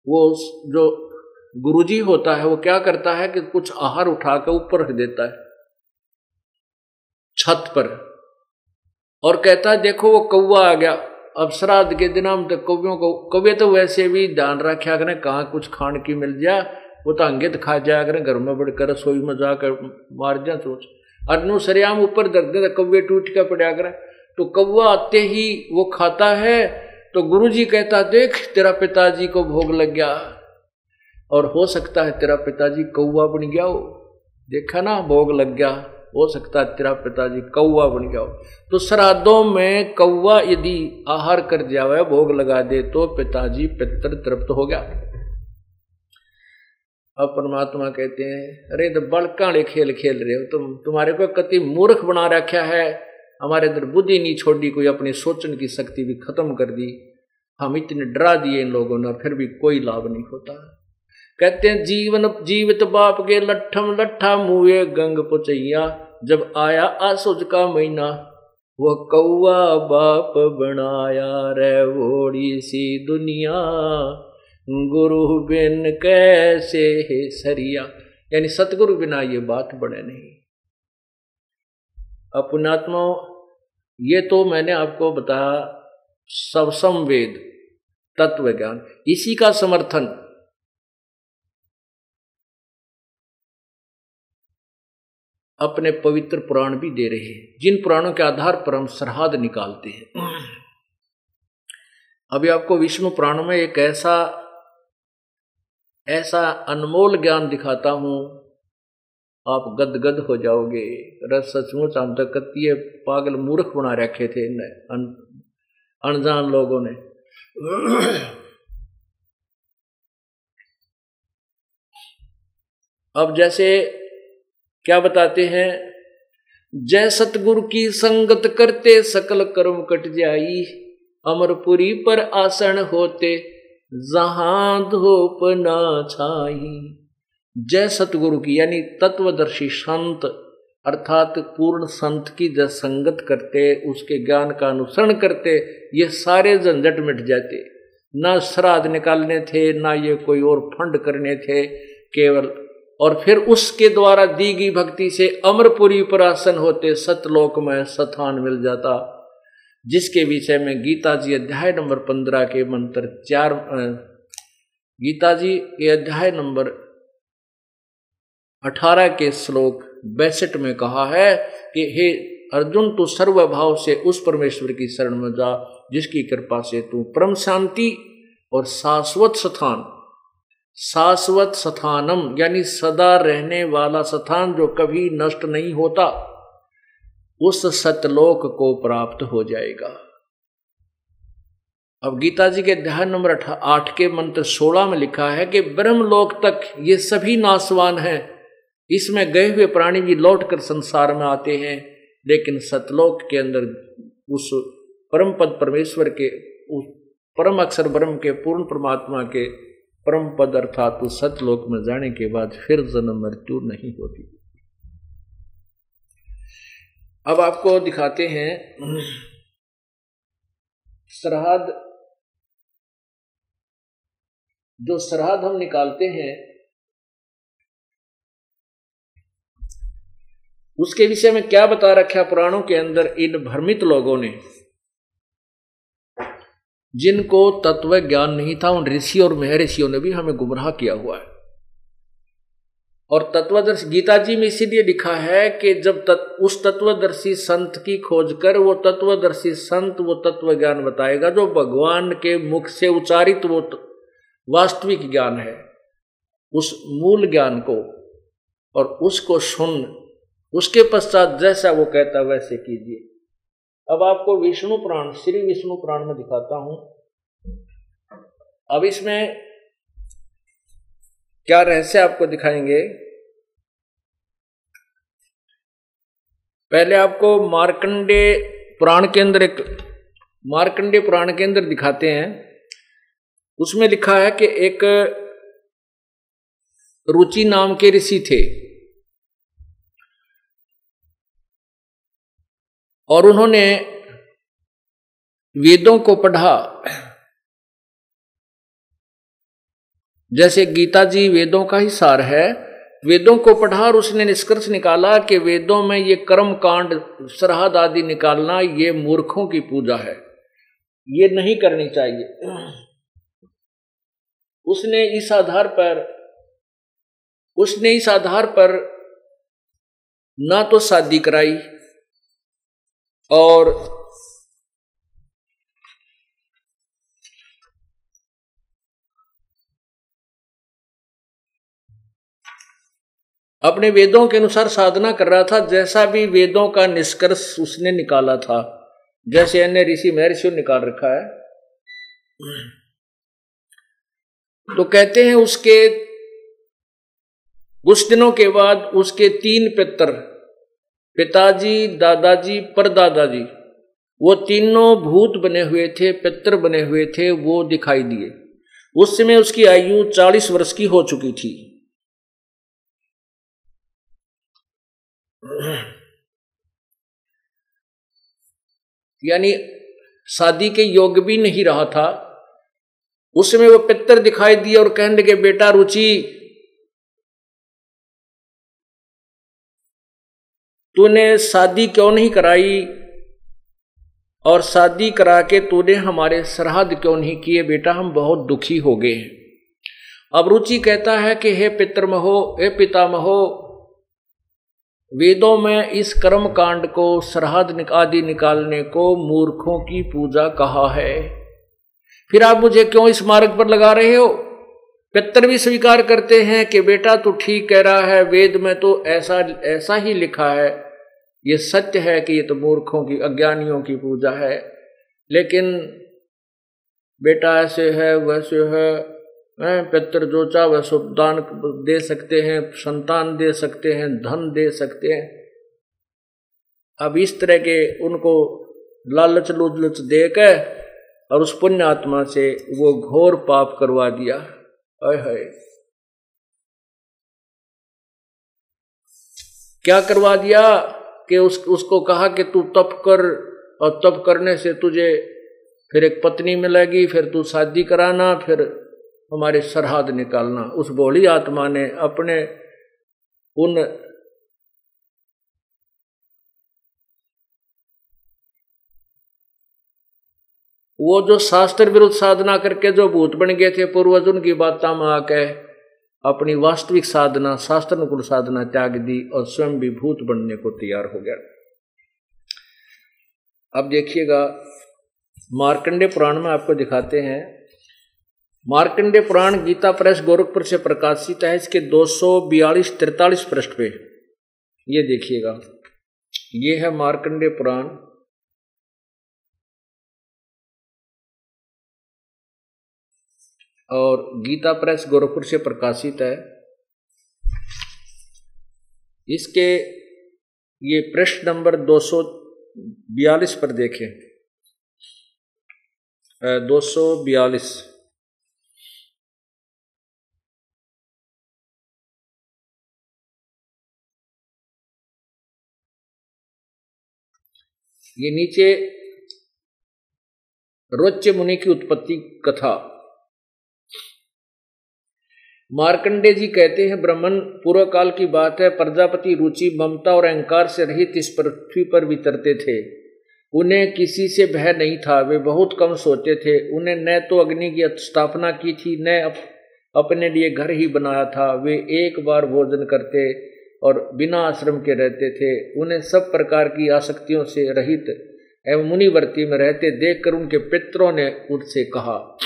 वो जो गुरुजी होता है, वो क्या करता है कि कुछ आहार उठाकर ऊपर रख देता है। छत पर। और कहता है, देखो वो कौआ आ गया। अब श्राद्ध के दिन हम तो कौवियों को कौवे तो वैसे भी ध्यान रखा करें कहाँ कुछ खान की मिल जाए वो तो अंगित खा जाया करें घर में बढ़कर रसोई में जाकर मार जा सोच। अनु सरियाम ऊपर दर्द दे कौवे टूट के पड़ा करे तो कौवा आते ही वो खाता है तो गुरु जी कहता, देख, तेरा पिताजी को भोग लग गया। और हो सकता है तेरा पिताजी कौवा बन गया हो। देखा ना, भोग लग गया। हो सकता है तेरा पिताजी कौवा बन हो। तो श्राद्धों में कौवा यदि आहार कर जावे, भोग लगा दे तो पिताजी पितर तृप्त हो गया। अब परमात्मा कहते हैं, अरे तो बड़काले खेल खेल रहे हो तुम। तुम्हारे को कति मूर्ख बना रखा है। हमारे इधर बुद्धि नहीं छोड़ी, कोई अपनी सोचने की शक्ति भी खत्म कर दी। हम इतने डरा दिए इन लोगों ने, फिर भी कोई लाभ नहीं होता। कहते हैं, जीवन, जीवित बाप के लट्ठम लट्ठा मुए गंग पुचैया। जब आया आसुज का महीना, वह कौआ बाप बनाया रे वोड़ी सी दुनिया। गुरु बिन कैसे है सरिया? यानी सतगुरु बिना ये बात बने नहीं। अपनात्मा, ये तो मैंने आपको बताया सबसम वेद तत्व ज्ञान इसी का समर्थन अपने पवित्र पुराण भी दे रहे हैं। जिन पुराणों के आधार पर हम सरहद निकालते हैं। अभी आपको विष्णु पुराण में एक ऐसा ऐसा अनमोल ज्ञान दिखाता हूँ। आप गदगद हो जाओगे। रस सचमुच हम तक कतिये पागल मूर्ख बना रखे थे अनजान लोगों ने। अब जैसे क्या बताते हैं? जय सतगुरु की संगत करते सकल कर्म कट जाई, अमरपुरी पर आसन होते, जहाँ धूप ना छाई। जय सतगुरु की, यानी तत्वदर्शी संत, अर्थात पूर्ण संत की जब संगत करते, उसके ज्ञान का अनुसरण करते, ये सारे झंझट मिट जाते। ना श्राद्ध निकालने थे, ना ये कोई और फंड करने थे, केवल और फिर उसके द्वारा दी गई भक्ति से अमरपुरी पर आसन होते सतलोक में स्थान मिल जाता, जिसके विषय में गीता जी अध्याय नंबर पंद्रह के मंत्र चार गीता जी के अध्याय नंबर अठारह के श्लोक बैसठ में कहा है कि, हे अर्जुन, तू सर्वभाव से उस परमेश्वर की शरण में जा, जिसकी कृपा से तू परम शांति और शाश्वत स्थान शाश्वत स्थानम, यानी सदा रहने वाला स्थान जो कभी नष्ट नहीं होता, उस सतलोक को प्राप्त हो जाएगा। अब गीता जी के अध्याय नंबर आठ के मंत्र सोलह में लिखा है कि ब्रह्मलोक तक ये सभी नासवान हैं। इसमें गए हुए प्राणी भी लौट कर संसार में आते हैं, लेकिन सतलोक के अंदर उस परम पद परमेश्वर के, उस परम अक्षर ब्रह्म के पूर्ण परमात्मा के परम पद अर्थात उस सतलोक में जाने के बाद फिर जन्म मृत्यु नहीं होती। अब आपको दिखाते हैं सरहद जो सरहद हम निकालते हैं, उसके विषय में क्या बता रखा पुराणों के अंदर इन भ्रमित लोगों ने? जिनको तत्व ज्ञान नहीं था उन ऋषि और महर्षियों ने भी हमें गुमराह किया हुआ है। और तत्वदर्शी गीता जी में इसीलिए लिखा है कि जब तत्, उस तत्वदर्शी संत की खोज कर वो तत्वदर्शी संत वो तत्व ज्ञान बताएगा जो भगवान के मुख से उच्चारित वो वास्तविक ज्ञान है। उस मूल ज्ञान को और उसको सुन उसके पश्चात जैसा वो कहता वैसे कीजिए। अब आपको विष्णु पुराण, श्री विष्णु पुराण में दिखाता हूँ। अब इसमें क्या रहस्य आपको दिखाएँगे? पहले आपको मार्कंडे पुराण केंद्र एक, मार्कंडे पुराण केंद्र दिखाते हैं। उसमें लिखा है कि एक रुचि नाम के ऋषि थे। और उन्होंने वेदों को पढ़ा। जैसे गीता जी वेदों का ही सार है, वेदों को पढ़ा और उसने निष्कर्ष निकाला कि वेदों में ये कर्म कांड, सरहद आदि निकालना ये मूर्खों की पूजा है। ये नहीं करनी चाहिए। उसने इस आधार पर, उसने इस आधार पर ना तो शादी कराई और अपने वेदों के अनुसार साधना कर रहा था, जैसा भी वेदों का निष्कर्ष उसने निकाला था। जैसे अन्य ऋषि महर्षि निकाल रखा है। तो कहते हैं उसके, कुछ दिनों के बाद उसके तीन पितर पिताजी, दादाजी, परदादाजी, वो तीनों भूत बने हुए थे, पितर बने हुए थे, वो दिखाई दिए। उस समय उसकी आयु चालीस वर्ष की हो चुकी थी। यानी शादी के योग भी नहीं रहा था। उसमें वो पितर दिखाई दिए और कहने लगे, बेटा रुचि तूने शादी क्यों नहीं कराई? और शादी करा के तूने हमारे सरहद क्यों नहीं किए? बेटा, हम बहुत दुखी हो गए हैं। अब रुचि कहता है कि, हे पितर महो हे पिता महो वेदों में इस कर्म कांड को सरहद आदि निकालने को मूर्खों की पूजा कहा है। फिर आप मुझे क्यों इस मार्ग पर लगा रहे हो? पितर भी स्वीकार करते हैं कि, बेटा, तू ठीक कह रहा है, वेद में तो ऐसा ऐसा ही लिखा है। ये सत्य है कि ये तो मूर्खों की, अज्ञानियों की पूजा है। लेकिन बेटा ऐसे है, वैसे है पितर जो चाह वह दान दे सकते हैं, संतान दे सकते हैं, धन दे सकते हैं। अब इस तरह के उनको लालच लुच दे के और उस पुण्य आत्मा से वो घोर पाप करवा दिया। अय है क्या करवा दिया? कि उस, उसको कहा कि तू तप कर और तप करने से तुझे फिर एक पत्नी मिलेगी, फिर तू शादी कराना, फिर हमारे सरहद निकालना। उस बोली आत्मा ने अपने उन वो जो शास्त्र विरुद्ध साधना करके जो भूत बन गए थे, पूर्वज, उनकी बात में आके अपनी वास्तविक साधना शास्त्र अनुकूल साधना त्याग दी और स्वयं भी भूत बनने को तैयार हो गया। अब देखिएगा, मार्कंडे पुराण में आपको दिखाते हैं। मार्कंडे पुराण गीता प्रेस गोरखपुर से प्रकाशित है, इसके दो सौ बयालीस तिरतालीस पृष्ठ पे। ये देखिएगा, ये है मार्कंडे पुराण। और गीता प्रेस गोरखपुर से प्रकाशित है। इसके ये प्रश्न नंबर दो सौ बयालीस पर देखें। दो सौ बयालीस। ये नीचे रोच्य मुनि की उत्पत्ति कथा। मार्कंडे जी कहते हैं, ब्राह्मण पूर्व काल की बात है, प्रजापति रुचि, ममता और अहंकार से रहित इस पृथ्वी पर वितरते थे। उन्हें किसी से भय नहीं था, वे बहुत कम सोते थे। उन्हें न तो अग्नि की स्थापना की थी, न अपने लिए घर ही बनाया था। वे एक बार भोजन करते और बिना आश्रम के रहते थे। उन्हें सब प्रकार की आसक्तियों से रहित एवं मुनिवर्ती में रहते देखकर उनके पितरों ने उनसे कहा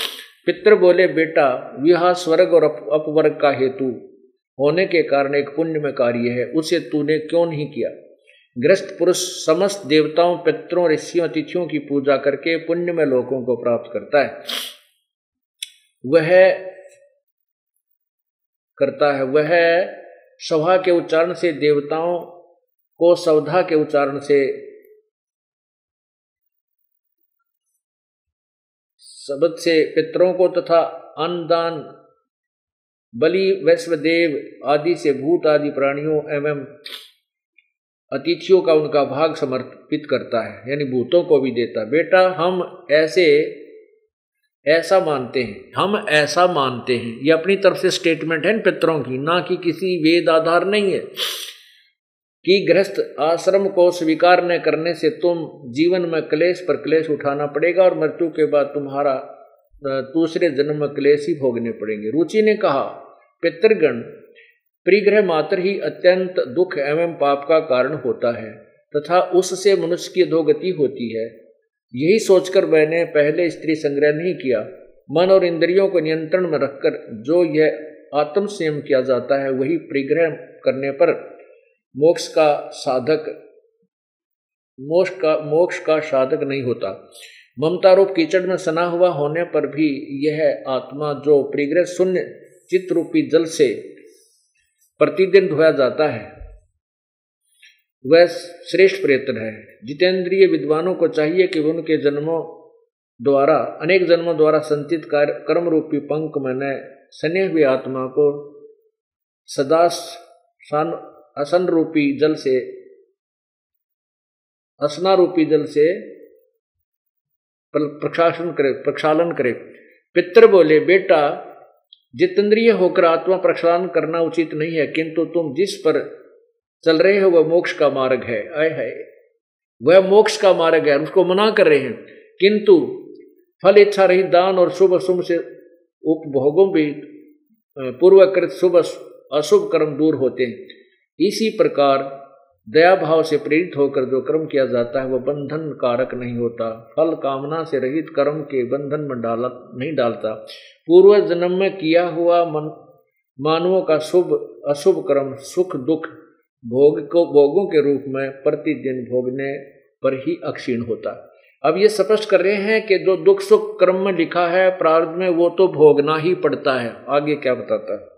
पित्र बोले, बेटा, विवाह स्वर्ग और अपवर्ग का हेतु होने के कारण एक पुण्य में कार्य है, उसे तूने क्यों नहीं किया? ग्रस्त पुरुष समस्त देवताओं, पितरों, ऋषियों, अतिथियों की पूजा करके पुण्य में लोगों को प्राप्त करता है। वह करता है, वह सभा के उच्चारण से देवताओं को सवधा के उच्चारण से शब्द से पितरों को तथा अन्नदान, बलि, वैश्वदेव आदि से भूत आदि प्राणियों एवं अतिथियों का उनका भाग समर्पित करता है, यानी भूतों को भी देता बेटा, हम ऐसे, ऐसा मानते हैं, हम ऐसा मानते हैं। ये अपनी तरफ़ से स्टेटमेंट है पितरों की, ना कि किसी वेद आधार नहीं है। कि गृहस्थ आश्रम को स्वीकार न करने से तुम जीवन में क्लेश पर क्लेश उठाना पड़ेगा और मृत्यु के बाद तुम्हारा दूसरे जन्म में क्लेश ही भोगने पड़ेंगे। रुचि ने कहा, पितृगण परिग्रह मात्र ही अत्यंत दुख एवं पाप का कारण होता है, तथा उससे मनुष्य की अधोगति होती है। यही सोचकर मैंने पहले स्त्री संग्रह नहीं किया। मन और इंद्रियों को नियंत्रण में रखकर जो यह आत्म संयम किया जाता है, वही परिग्रह करने पर मोक्ष का साधक, मोक्ष का मोक्ष का साधक नहीं होता। ममता रूप कीचड़ में सना हुआ होने पर भी यह आत्मा जो प्रिग्रह शून्य चित्त रूपी जल से प्रतिदिन धोया जाता है, वह श्रेष्ठ प्रयत्न है। जितेंद्रिय विद्वानों को चाहिए कि उनके जन्मों द्वारा, अनेक जन्मों द्वारा संचित कर्म रूपी पंख मैंने सने हुए आत्मा को सदा असन रूपी जल से असना रूपी जल से प्रक्षालन करे प्रक्षालन करे। पितर बोले, बेटा, जितेंद्रिय होकर आत्मा प्रक्षालन करना उचित नहीं है, किंतु तुम जिस पर चल रहे हो, वह मोक्ष का मार्ग है। आय है वह मोक्ष का मार्ग है, उसको मना कर रहे हैं। किंतु फल इच्छा रही दान और शुभ अशुभ से उपभोगों भी पूर्वकृत शुभ अशुभ कर्म दूर होते हैं। इसी प्रकार दया भाव से प्रेरित होकर जो कर्म किया जाता है, वह बंधन कारक नहीं होता। फल कामना से रहित कर्म के बंधन में डाला, नहीं डालता। पूर्व जन्म में किया हुआ मन, मानवों का शुभ, अशुभ कर्म, सुख, दुख, भोग को, भोगों के रूप में प्रतिदिन भोगने पर ही अक्षीण होता। अब ये स्पष्ट कर रहे हैं कि जो दुख सुख कर्म में लिखा है प्रारंभ में वो तो भोगना ही पड़ता है। आगे क्या बताता है?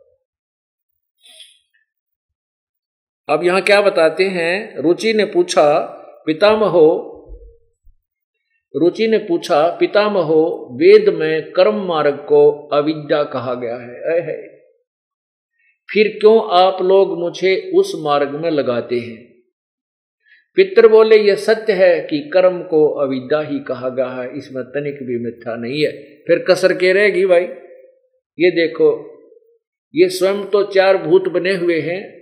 अब यहाँ क्या बताते हैं? रुचि ने पूछा, पितामहो, रुचि ने पूछा, पितामहो, वेद में कर्म मार्ग को अविद्या कहा गया है। है। फिर क्यों आप लोग मुझे उस मार्ग में लगाते हैं? पितर बोले, यह सत्य है कि कर्म को अविद्या ही कहा गया है। इसमें तनिक भी मिथ्या नहीं है। फिर कसर के रहेगी भाई। ये देखो, ये स्वयं तो चार भूत बने हुए हैं।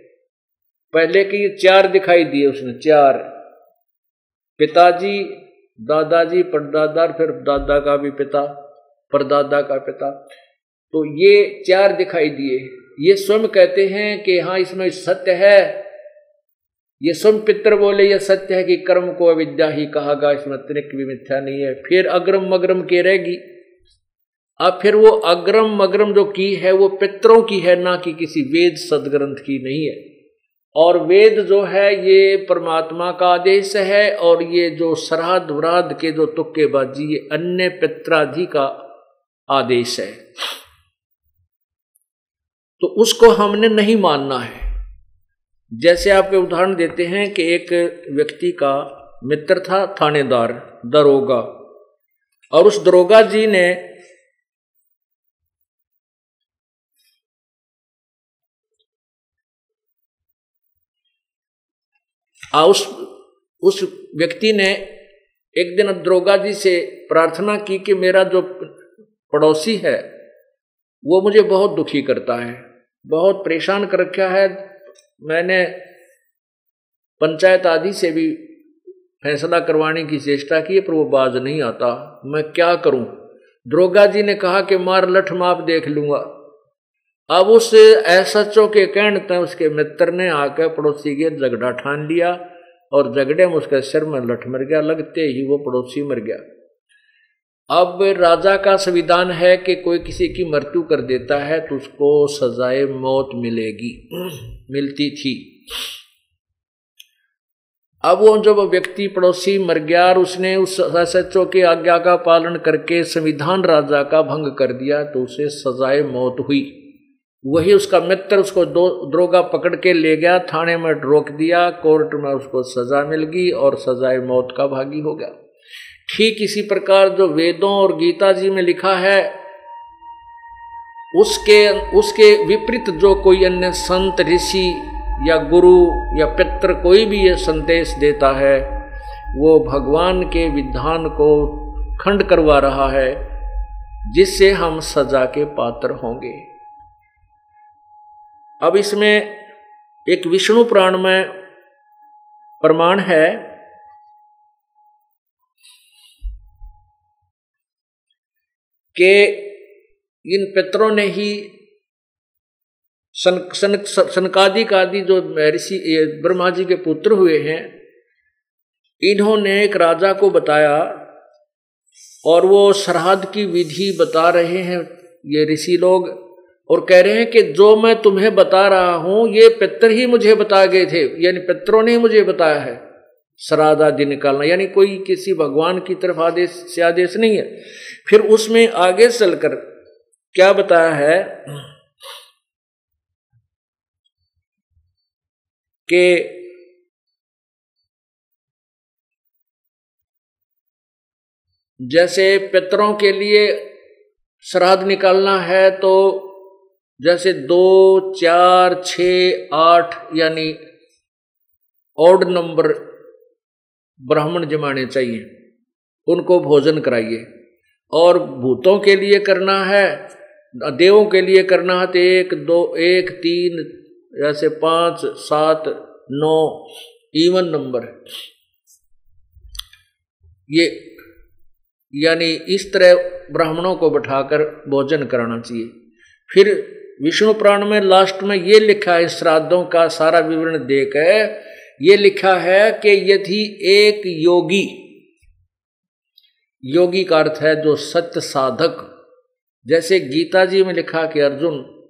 पहले की चार दिखाई दिए उसने, चार। पिताजी, दादाजी परदादा फिर दादा का भी पिता, परदादा का पिता। तो ये चार दिखाई दिए। ये स्वयं कहते हैं कि हाँ इसमें सत्य है। ये स्वयं पितर बोले ये सत्य है कि कर्म को अविद्या ही कहा गया, इसमें अतिरिक्त भी मिथ्या नहीं है। फिर अग्रम मग्रम के रहेगी। अब फिर वो अग्रम मग्रम जो की है, वो पितरों की है, ना कि किसी वेद सदग्रंथ की नहीं है। और वेद जो है, ये परमात्मा का आदेश है और ये जो सरहद वराद के जो तुक्केबाजी ये अन्य पित्राधि का आदेश है। तो उसको हमने नहीं मानना है। जैसे आपके उदाहरण देते हैं कि एक व्यक्ति का मित्र था, थानेदार, दरोगा, और उस दरोगा जी ने उस उस व्यक्ति ने एक दिन द्रोगा जी से प्रार्थना की कि मेरा जो पड़ोसी है, वो मुझे बहुत दुखी करता है, बहुत परेशान कर रखा है। मैंने पंचायत आदि से भी फैसला करवाने की चेष्टा की, पर वो बाज नहीं आता। मैं क्या करूँ? द्रोगा जी ने कहा कि मार लठ माप देख लूँगा। अब उस एसएचओ के कहने तक उसके मित्र ने आकर पड़ोसी के झगड़ा ठान लिया और झगड़े में उसके सिर में लठ मर गया, लगते ही वो पड़ोसी मर गया। अब राजा का संविधान है कि कोई किसी की मृत्यु कर देता है तो उसको सजाए मौत मिलेगी, मिलती थी। अब वो जब व्यक्ति पड़ोसी मर गया और उसने उस एसएचओ की आज्ञा का पालन करके संविधान राजा का भंग कर दिया तो उसे सजाए मौत हुई। वही उसका मित्र उसको दो, द्रोगा पकड़ के ले गया, थाने में रोक दिया, कोर्ट में उसको सजा मिल गई और सजाए मौत का भागी हो गया। ठीक इसी प्रकार जो वेदों और गीता जी में लिखा है, उसके उसके विपरीत जो कोई अन्य संत, ऋषि या गुरु या पित्र कोई भी ये संदेश देता है, वो भगवान के विधान को खंड करवा रहा है, जिससे हम सजा के पात्र होंगे। अब इसमें एक विष्णु पुराण में प्रमाण है। कि इन पितरों ने ही सन सन सनकादि आदि जो ऋषि ब्रह्मा जी के पुत्र हुए हैं, इन्होंने एक राजा को बताया और वो श्राद्ध की विधि बता रहे हैं, ये ऋषि लोग। और कह रहे हैं कि जो मैं तुम्हें बता रहा हूँ, ये पितर ही मुझे बता गए थे, यानी पितरों ने मुझे बताया है। श्राद्ध आदि निकालना, यानी कोई किसी भगवान की तरफ़ आदेश, से आदेश नहीं है। फिर उसमें आगे चलकर क्या बताया है कि जैसे पितरों के लिए श्राद्ध निकालना है तो जैसे दो, चार छ आठ, यानी ऑड नंबर ब्राह्मण जमाने चाहिए। उनको भोजन कराइए। और भूतों के लिए करना है, देवों के लिए करना है तो एक, दो, एक, तीन, जैसे पाँच, सात, नौ इवन नंबर ये, यानी इस तरह ब्राह्मणों को बैठाकर भोजन कराना चाहिए। फिर विष्णु पुराण में लास्ट में ये लिखा है, श्राद्धों का सारा विवरण देकर, ये लिखा है कि यदि एक योगी योगी का अर्थ है जो सत्य साधक, जैसे गीता जी में लिखा कि अर्जुन,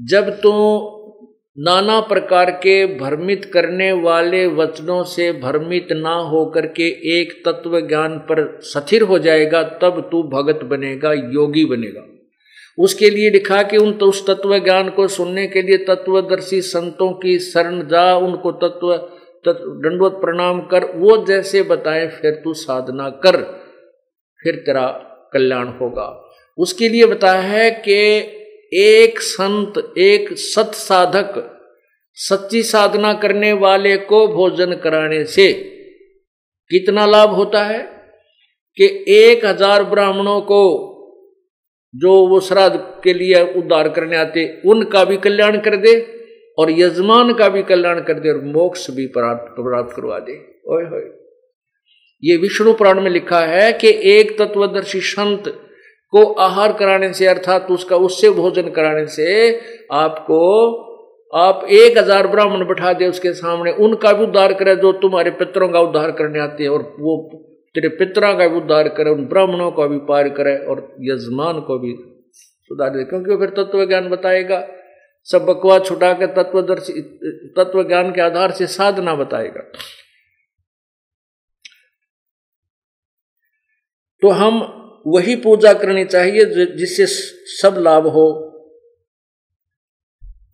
जब तू नाना प्रकार के भ्रमित करने वाले वचनों से भ्रमित ना होकर के एक तत्व ज्ञान पर स्थिर हो जाएगा, तब तू भगत बनेगा, योगी बनेगा। उसके लिए लिखा कि उन तो उस तत्व ज्ञान को सुनने के लिए तत्वदर्शी संतों की शरण जा, उनको तत्व दंडवत प्रणाम कर, वो जैसे बताए, फिर तू साधना कर, फिर तेरा कल्याण होगा। उसके लिए बताया है कि एक संत, एक सत साधक, सच्ची साधना करने वाले को भोजन कराने से कितना लाभ होता है? कि एक हज़ार ब्राह्मणों को जो वो श्राद्ध के लिए उद्धार करने आते, उनका भी कल्याण कर दे और यजमान का भी कल्याण कर दे और मोक्ष भी प्राप्त करवा दे। ओए होए। ये विष्णु पुराण में लिखा है कि एक तत्वदर्शी संत को आहार कराने से, अर्थात उसका उससे भोजन कराने से आपको, आप एक हज़ार ब्राह्मण बैठा दे उसके सामने, उनका भी उद्धार करे जो तुम्हारे पितरों का उद्धार करने आते हैं और वो तेरे पितरा का भी उद्धार करे, उन ब्राह्मणों का भी पार करे और यजमान को भी सुधार दे। क्योंकि फिर तत्व ज्ञान बताएगा। सब बकवा छुटा के तत्वदर्शी तत्व ज्ञान के आधार से साधना बताएगा। तो हम वही पूजा करनी चाहिए जिससे सब लाभ हो।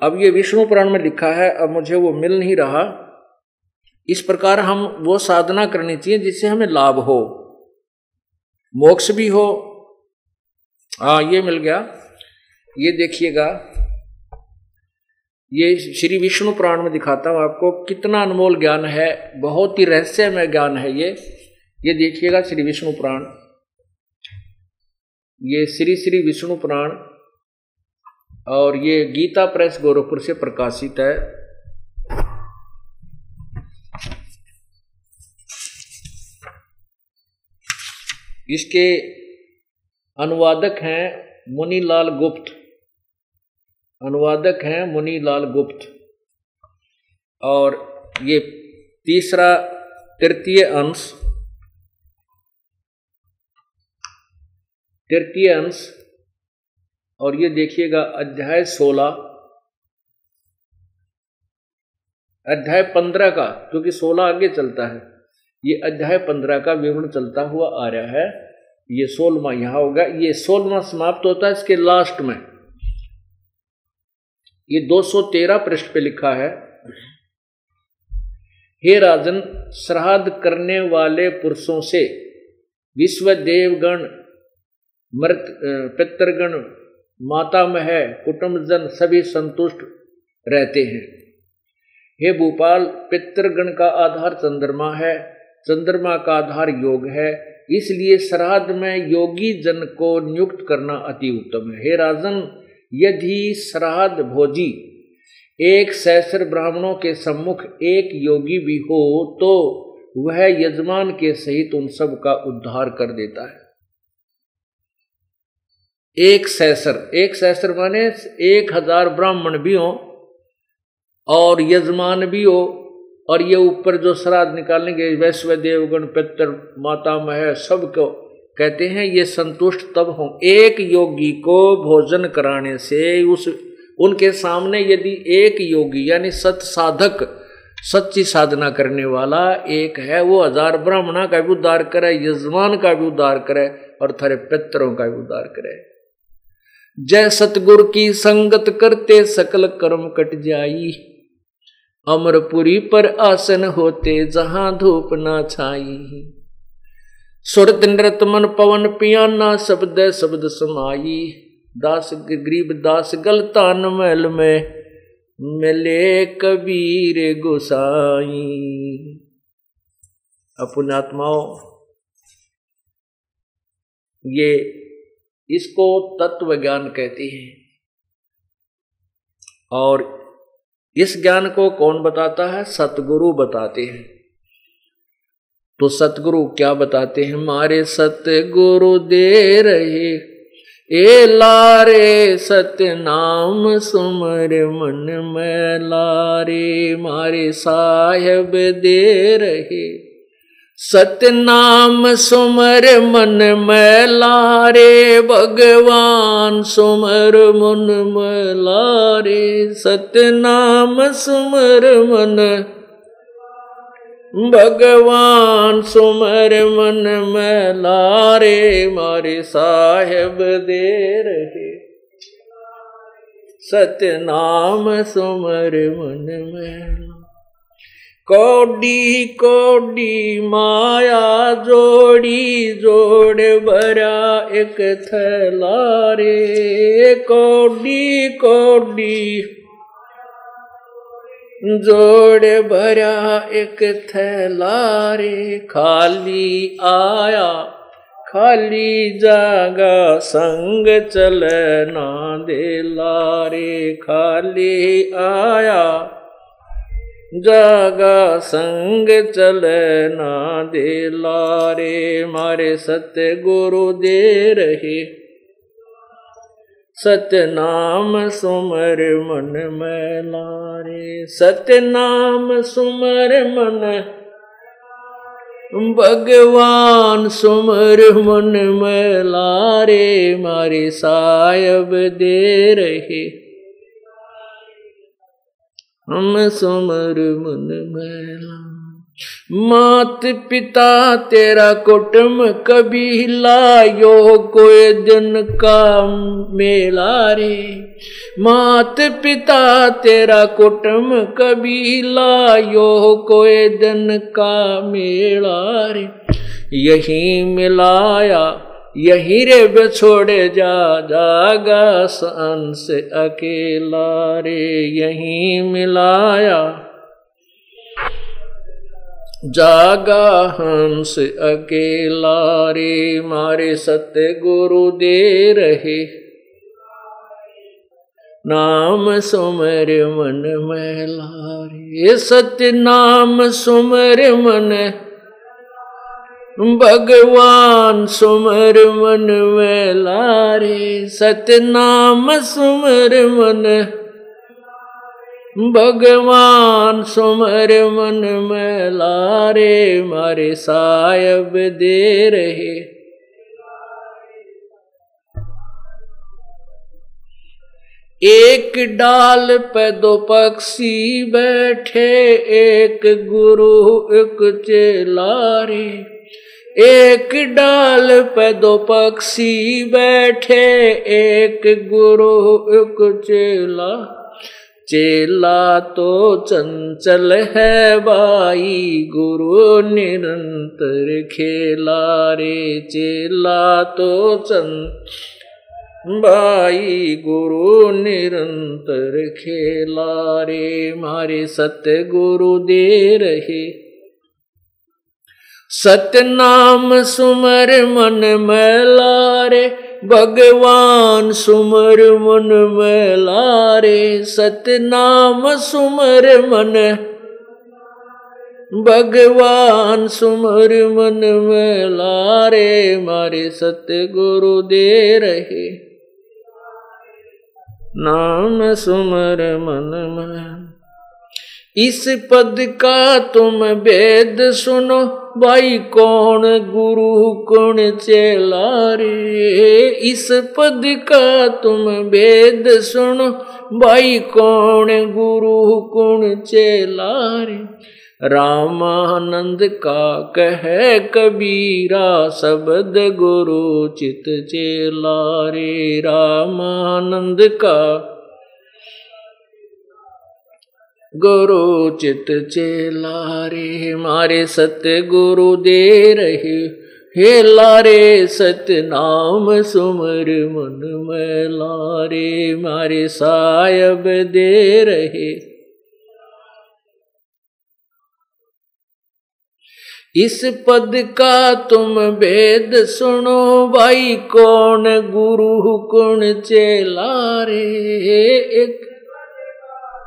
अब ये विष्णु पुराण में लिखा है, अब मुझे वो मिल नहीं रहा। इस प्रकार हम वो साधना करनी चाहिए जिससे हमें लाभ हो। मोक्ष भी हो। हाँ ये मिल गया। ये देखिएगा। ये श्री विष्णु पुराण में दिखाता हूँ आपको कितना अनमोल ज्ञान है। बहुत ही रहस्यमय ज्ञान है ये। ये देखिएगा श्री विष्णु पुराण। ये श्री श्री विष्णु पुराण और ये गीता प्रेस गोरखपुर से प्रकाशित है। इसके अनुवादक हैं मुनीलाल गुप्त। अनुवादक हैं मुनीलाल गुप्त। और ये तीसरा तृतीय अंश तृतीय अंश, और ये देखिएगा अध्याय सोलह। अध्याय पंद्रह का, क्योंकि सोलह आगे चलता है। ये अध्याय पंद्रह का विवरण चलता हुआ आ रहा है। ये सोलवा यहाँ होगा। ये सोलवा समाप्त होता है इसके लास्ट में। ये 213 पृष्ठ पे लिखा है। हे राजन, श्राद्ध करने वाले पुरुषों से विश्व देवगण, मृत पितृगण, माता मह कुटुंबजन सभी संतुष्ट रहते हैं। हे भोपाल, पितृगण का आधार चंद्रमा है। चंद्रमा का आधार योग है, इसलिए श्राद्ध में योगी जन को नियुक्त करना अति उत्तम है। हे राजन, यदि श्राद्ध भोजी एक सहस्र ब्राह्मणों के सम्मुख एक योगी भी हो तो वह यजमान के सहित उन सब का उद्धार कर देता है। एक सहसर एक सहसर माने एक हज़ार ब्राह्मण भी हो और यजमान भी हो और ये ऊपर जो श्राद्ध निकालेंगे वैश्व देव गणपत्र माता मह सबको कहते हैं, ये संतुष्ट तब हो। एक योगी को भोजन कराने से उस, उनके सामने यदि एक योगी, यानी सत साधक, सच्ची साधना करने वाला एक है, वो हज़ार ब्राह्मणा का भी उद्धार करे, यजमान का भी उद्धार करे और थारे पितरों का भी उद्धार करे। जय सतगुरु की संगत करते सकल कर्म कट जाई। अमरपुरी पर आसन होते, जहाँ धूप ना छाई। सुरत नृत मन पवन पियाना, शब्द शब्द समाई। दास गरीब दास गलतान महल में, मिले कबीर गोसाई। अपुणात्माओं ये इसको तत्व ज्ञान कहती है। और इस ज्ञान को कौन बताता है? सतगुरु बताते हैं। तो सतगुरु क्या बताते हैं? हमारे सतगुरु दे रहे, ए लारे सत्य नाम सुमर मन में लारे, मारे साहेब दे रहे। सत्य नाम सुमर मन में लारे भगवान सुमर मन में लारे सत्य नाम सुमर मन भगवान सुमर मन में लारे मारे साहेब दे रहे। सत्य नाम सुमर मन में कोडी कोडी माया जोड़ी, जोड़ भरा एक थला रे कोडी कोडी जोड़ भरा एक थला रे खाली आया, खाली जागा संग चलना दे लारे। खाली आया जागा संग चलना दे लारे, मारे सत्य गुरु दे रहे। सत्य नाम सुमर मन में लारे सत्य नाम सुमर मन भगवान सुमर मन में लारे, मारे सायब दे रहे। हम सुमर मन मैला मात पिता तेरा कुटुम कभी लायो कोई दिन का मेला रे। मात पिता तेरा कुटुम कभी लायो कोई दिन का मेला रे। यही मिलाया यही रे बिछोड़े जा, जागा संस अकेला रे, यही मिलाया। जागा हंस अकेला रे, मारे सत्य गुरु दे रहे। नाम सुमर मन मैला रे सत्य नाम सुमर मन भगवान सुमर मन में लारे, सतनाम सुमर मन। भगवान सुमर मन में लारे, मारे सायब दे रहे। एक डाल पे दो पक्षी बैठे, एक गुरु, एक चेलारे एक डाल पे दो पक्षी बैठे, एक गुरु, एक चेला। चेला तो चंचल है बाई, गुरु निरंतर खेला रे। चेला तो चंचल भाई गुरु निरंतर खेला रे। मारे सत्य गुरु दे रहे। सत्य नाम सुमर मन मैला रे भगवान सुमर मन मैला रे सत्य नाम सुमर मन भगवान सुमर मन मैला रे मारे सत्य गुरु दे रहे। नाम सुमर मन में इस पद का तुम वेद सुनो। भाई कौन गुरु, कौन चेला रे इस पद का तुम वेद सुनो। भाई कौन गुरु, कौन चेला रे रामानंद का कह कबीरा, शब्द गुरु चित चेला रे रामानंद का गुरु चित चेला रे मारे सत्य गुरु दे रहे। हे लारे सत्य नाम सुमर मन में लारे मारे सायब दे रहे। इस पद का तुम वेद सुनो, भाई कौन गुरु, कौन चेला रे एक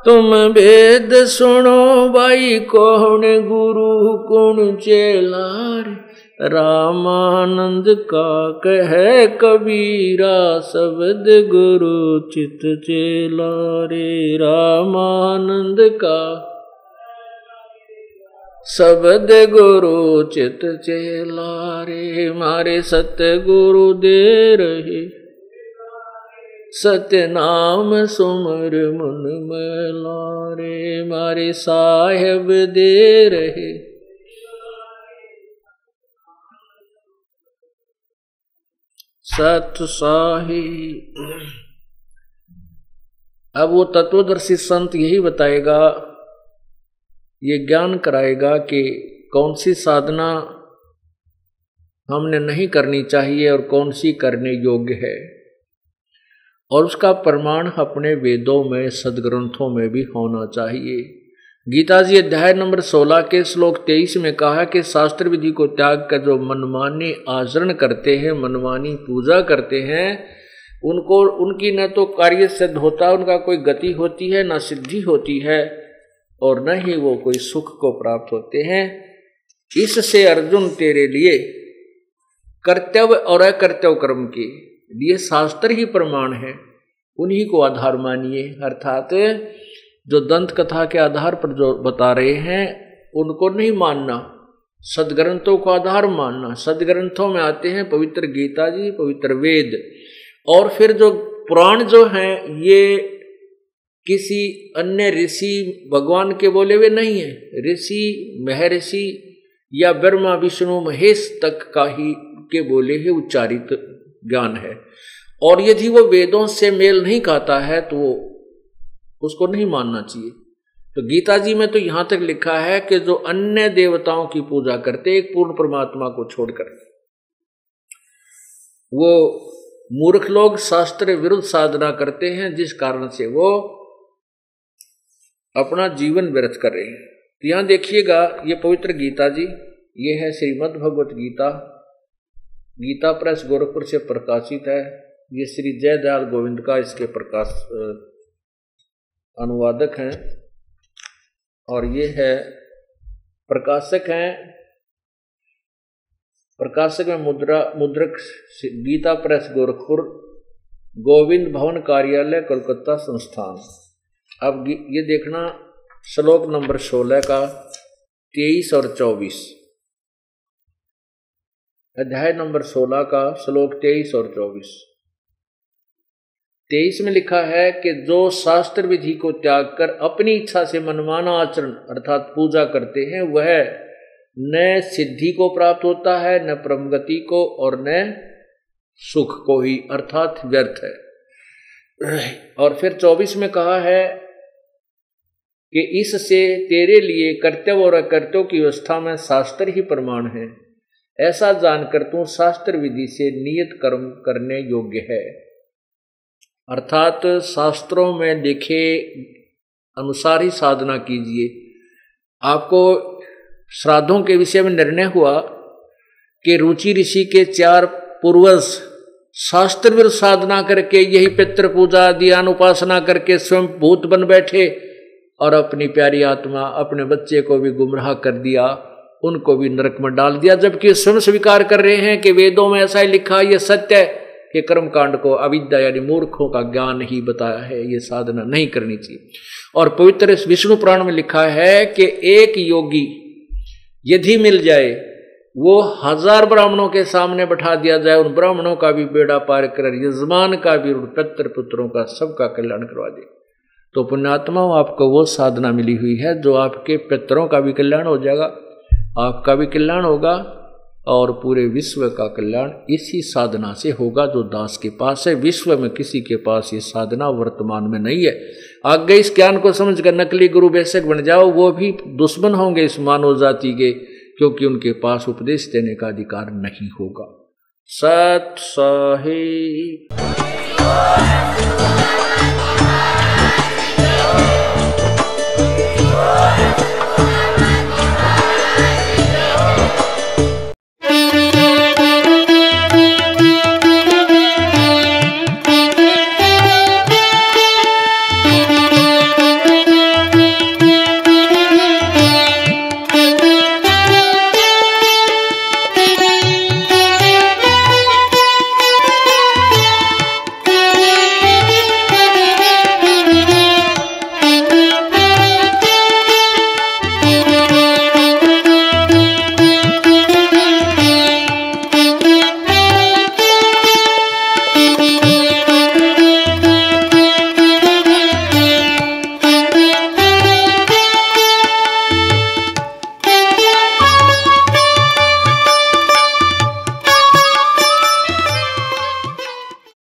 तुम वेद सुनो भाई, कौन गुरु, कौन चेलार? रामानंद का कह कबीरा, शब्द गुरु चित चेला रे रामानंद का शब्द गुरु चित चेला रे मारे सत्य गुरु दे रहे। सतनाम सुमर मन लारे मारे साहेब दे रहे। सत साही। अब वो तत्वदर्शी संत यही बताएगा, ये ज्ञान कराएगा कि कौन सी साधना हमने नहीं करनी चाहिए और कौन सी करने योग्य है। और उसका प्रमाण अपने वेदों में, सदग्रंथों में भी होना चाहिए। गीता जी अध्याय नंबर 16 के श्लोक 23 में कहा कि शास्त्र विधि को त्याग कर जो मनमानी आचरण करते हैं, मनमानी पूजा करते हैं, उनको, उनकी न तो कार्य सिद्ध होता, उनका कोई गति होती है, न सिद्धि होती है, और न ही वो कोई सुख को प्राप्त होते हैं। इससे अर्जुन तेरे लिए कर्तव्य और अकर्तव्य कर्म की ये शास्त्र ही प्रमाण है। उन्हीं को आधार मानिए, अर्थात जो दंत कथा के आधार पर जो बता रहे हैं, उनको नहीं मानना। सदग्रंथों को आधार मानना। सदग्रंथों में आते हैं पवित्र गीता जी, पवित्र वेद। और फिर जो पुराण जो हैं, ये किसी अन्य ऋषि भगवान के बोले हुए नहीं है। ऋषि महर्षि या ब्रह्मा, विष्णु, महेश तक का ही के बोले हुए उच्चारित ज्ञान है। और यदि वो वेदों से मेल नहीं खाता है तो वो उसको नहीं मानना चाहिए। तो गीता जी में तो यहाँ तक लिखा है कि जो अन्य देवताओं की पूजा करते, एक पूर्ण परमात्मा को छोड़कर। वो मूर्ख लोग शास्त्र विरुद्ध साधना करते हैं, जिस कारण से वो अपना जीवन व्यर्थ कर रहे हैं। तो यहाँ देखिएगा, ये पवित्र गीता जी, ये है श्रीमद भगवत गीता। गीता प्रेस गोरखपुर से प्रकाशित है। ये श्री जयदयाल गोविंद का इसके प्रकाश अनुवादक हैं। और ये है, प्रकाशक हैं। प्रकाशक में मुद्रा, मुद्रक गीता प्रेस गोरखपुर, गोविंद भवन कार्यालय, कोलकाता संस्थान। अब ये देखना श्लोक नंबर सोलह का, तेईस और चौबीस। अध्याय नंबर सोलह का श्लोक तेईस और चौबीस। तेईस में लिखा है कि जो शास्त्र विधि को त्याग कर अपनी इच्छा से मनमाना आचरण अर्थात पूजा करते हैं, वह न सिद्धि को प्राप्त होता है, न प्रमगति को और न सुख को ही अर्थात व्यर्थ है। और फिर चौबीस में कहा है कि इससे तेरे लिए कर्तव्य और अकर्तव्य की व्यवस्था में शास्त्र ही प्रमाण है। ऐसा जानकर तू शास्त्र विधि से नियत कर्म करने योग्य है। अर्थात शास्त्रों में लिखे अनुसार ही साधना कीजिए। आपको श्राद्धों के विषय में निर्णय हुआ कि रुचि ऋषि के चार पूर्वज शास्त्र साधना करके यही पितृ पूजा, ध्यान उपासना करके स्वयं भूत बन बैठे और अपनी प्यारी आत्मा अपने बच्चे को भी गुमराह कर दिया। उनको भी नरक में डाल दिया, जबकि स्वयं स्वीकार कर रहे हैं कि वेदों में ऐसा ही लिखा यह सत्य है कि कर्म कांड को अविद्या यानी मूर्खों का ज्ञान ही बताया है, ये साधना नहीं करनी चाहिए। और पवित्र विष्णु पुराण में लिखा है कि एक योगी यदि मिल जाए, वो हज़ार ब्राह्मणों के सामने बैठा दिया जाए, उन ब्राह्मणों का भी बेड़ा पार कर, यजमान का भी उन पत्र पुत्रों का, सबका कल्याण करवा दे। तो पुण्यात्मा आपको वो साधना मिली हुई है, जो आपके पितरों का भी कल्याण हो जाएगा आपका भी कल्याण होगा और पूरे विश्व का कल्याण इसी साधना से होगा जो दास के पास है। विश्व में किसी के पास ये साधना वर्तमान में नहीं है। आगे इस ज्ञान को समझकर नकली गुरु बेशक बन जाओ, वो भी दुश्मन होंगे इस मानव जाति के, क्योंकि उनके पास उपदेश देने का अधिकार नहीं होगा। सत साहिब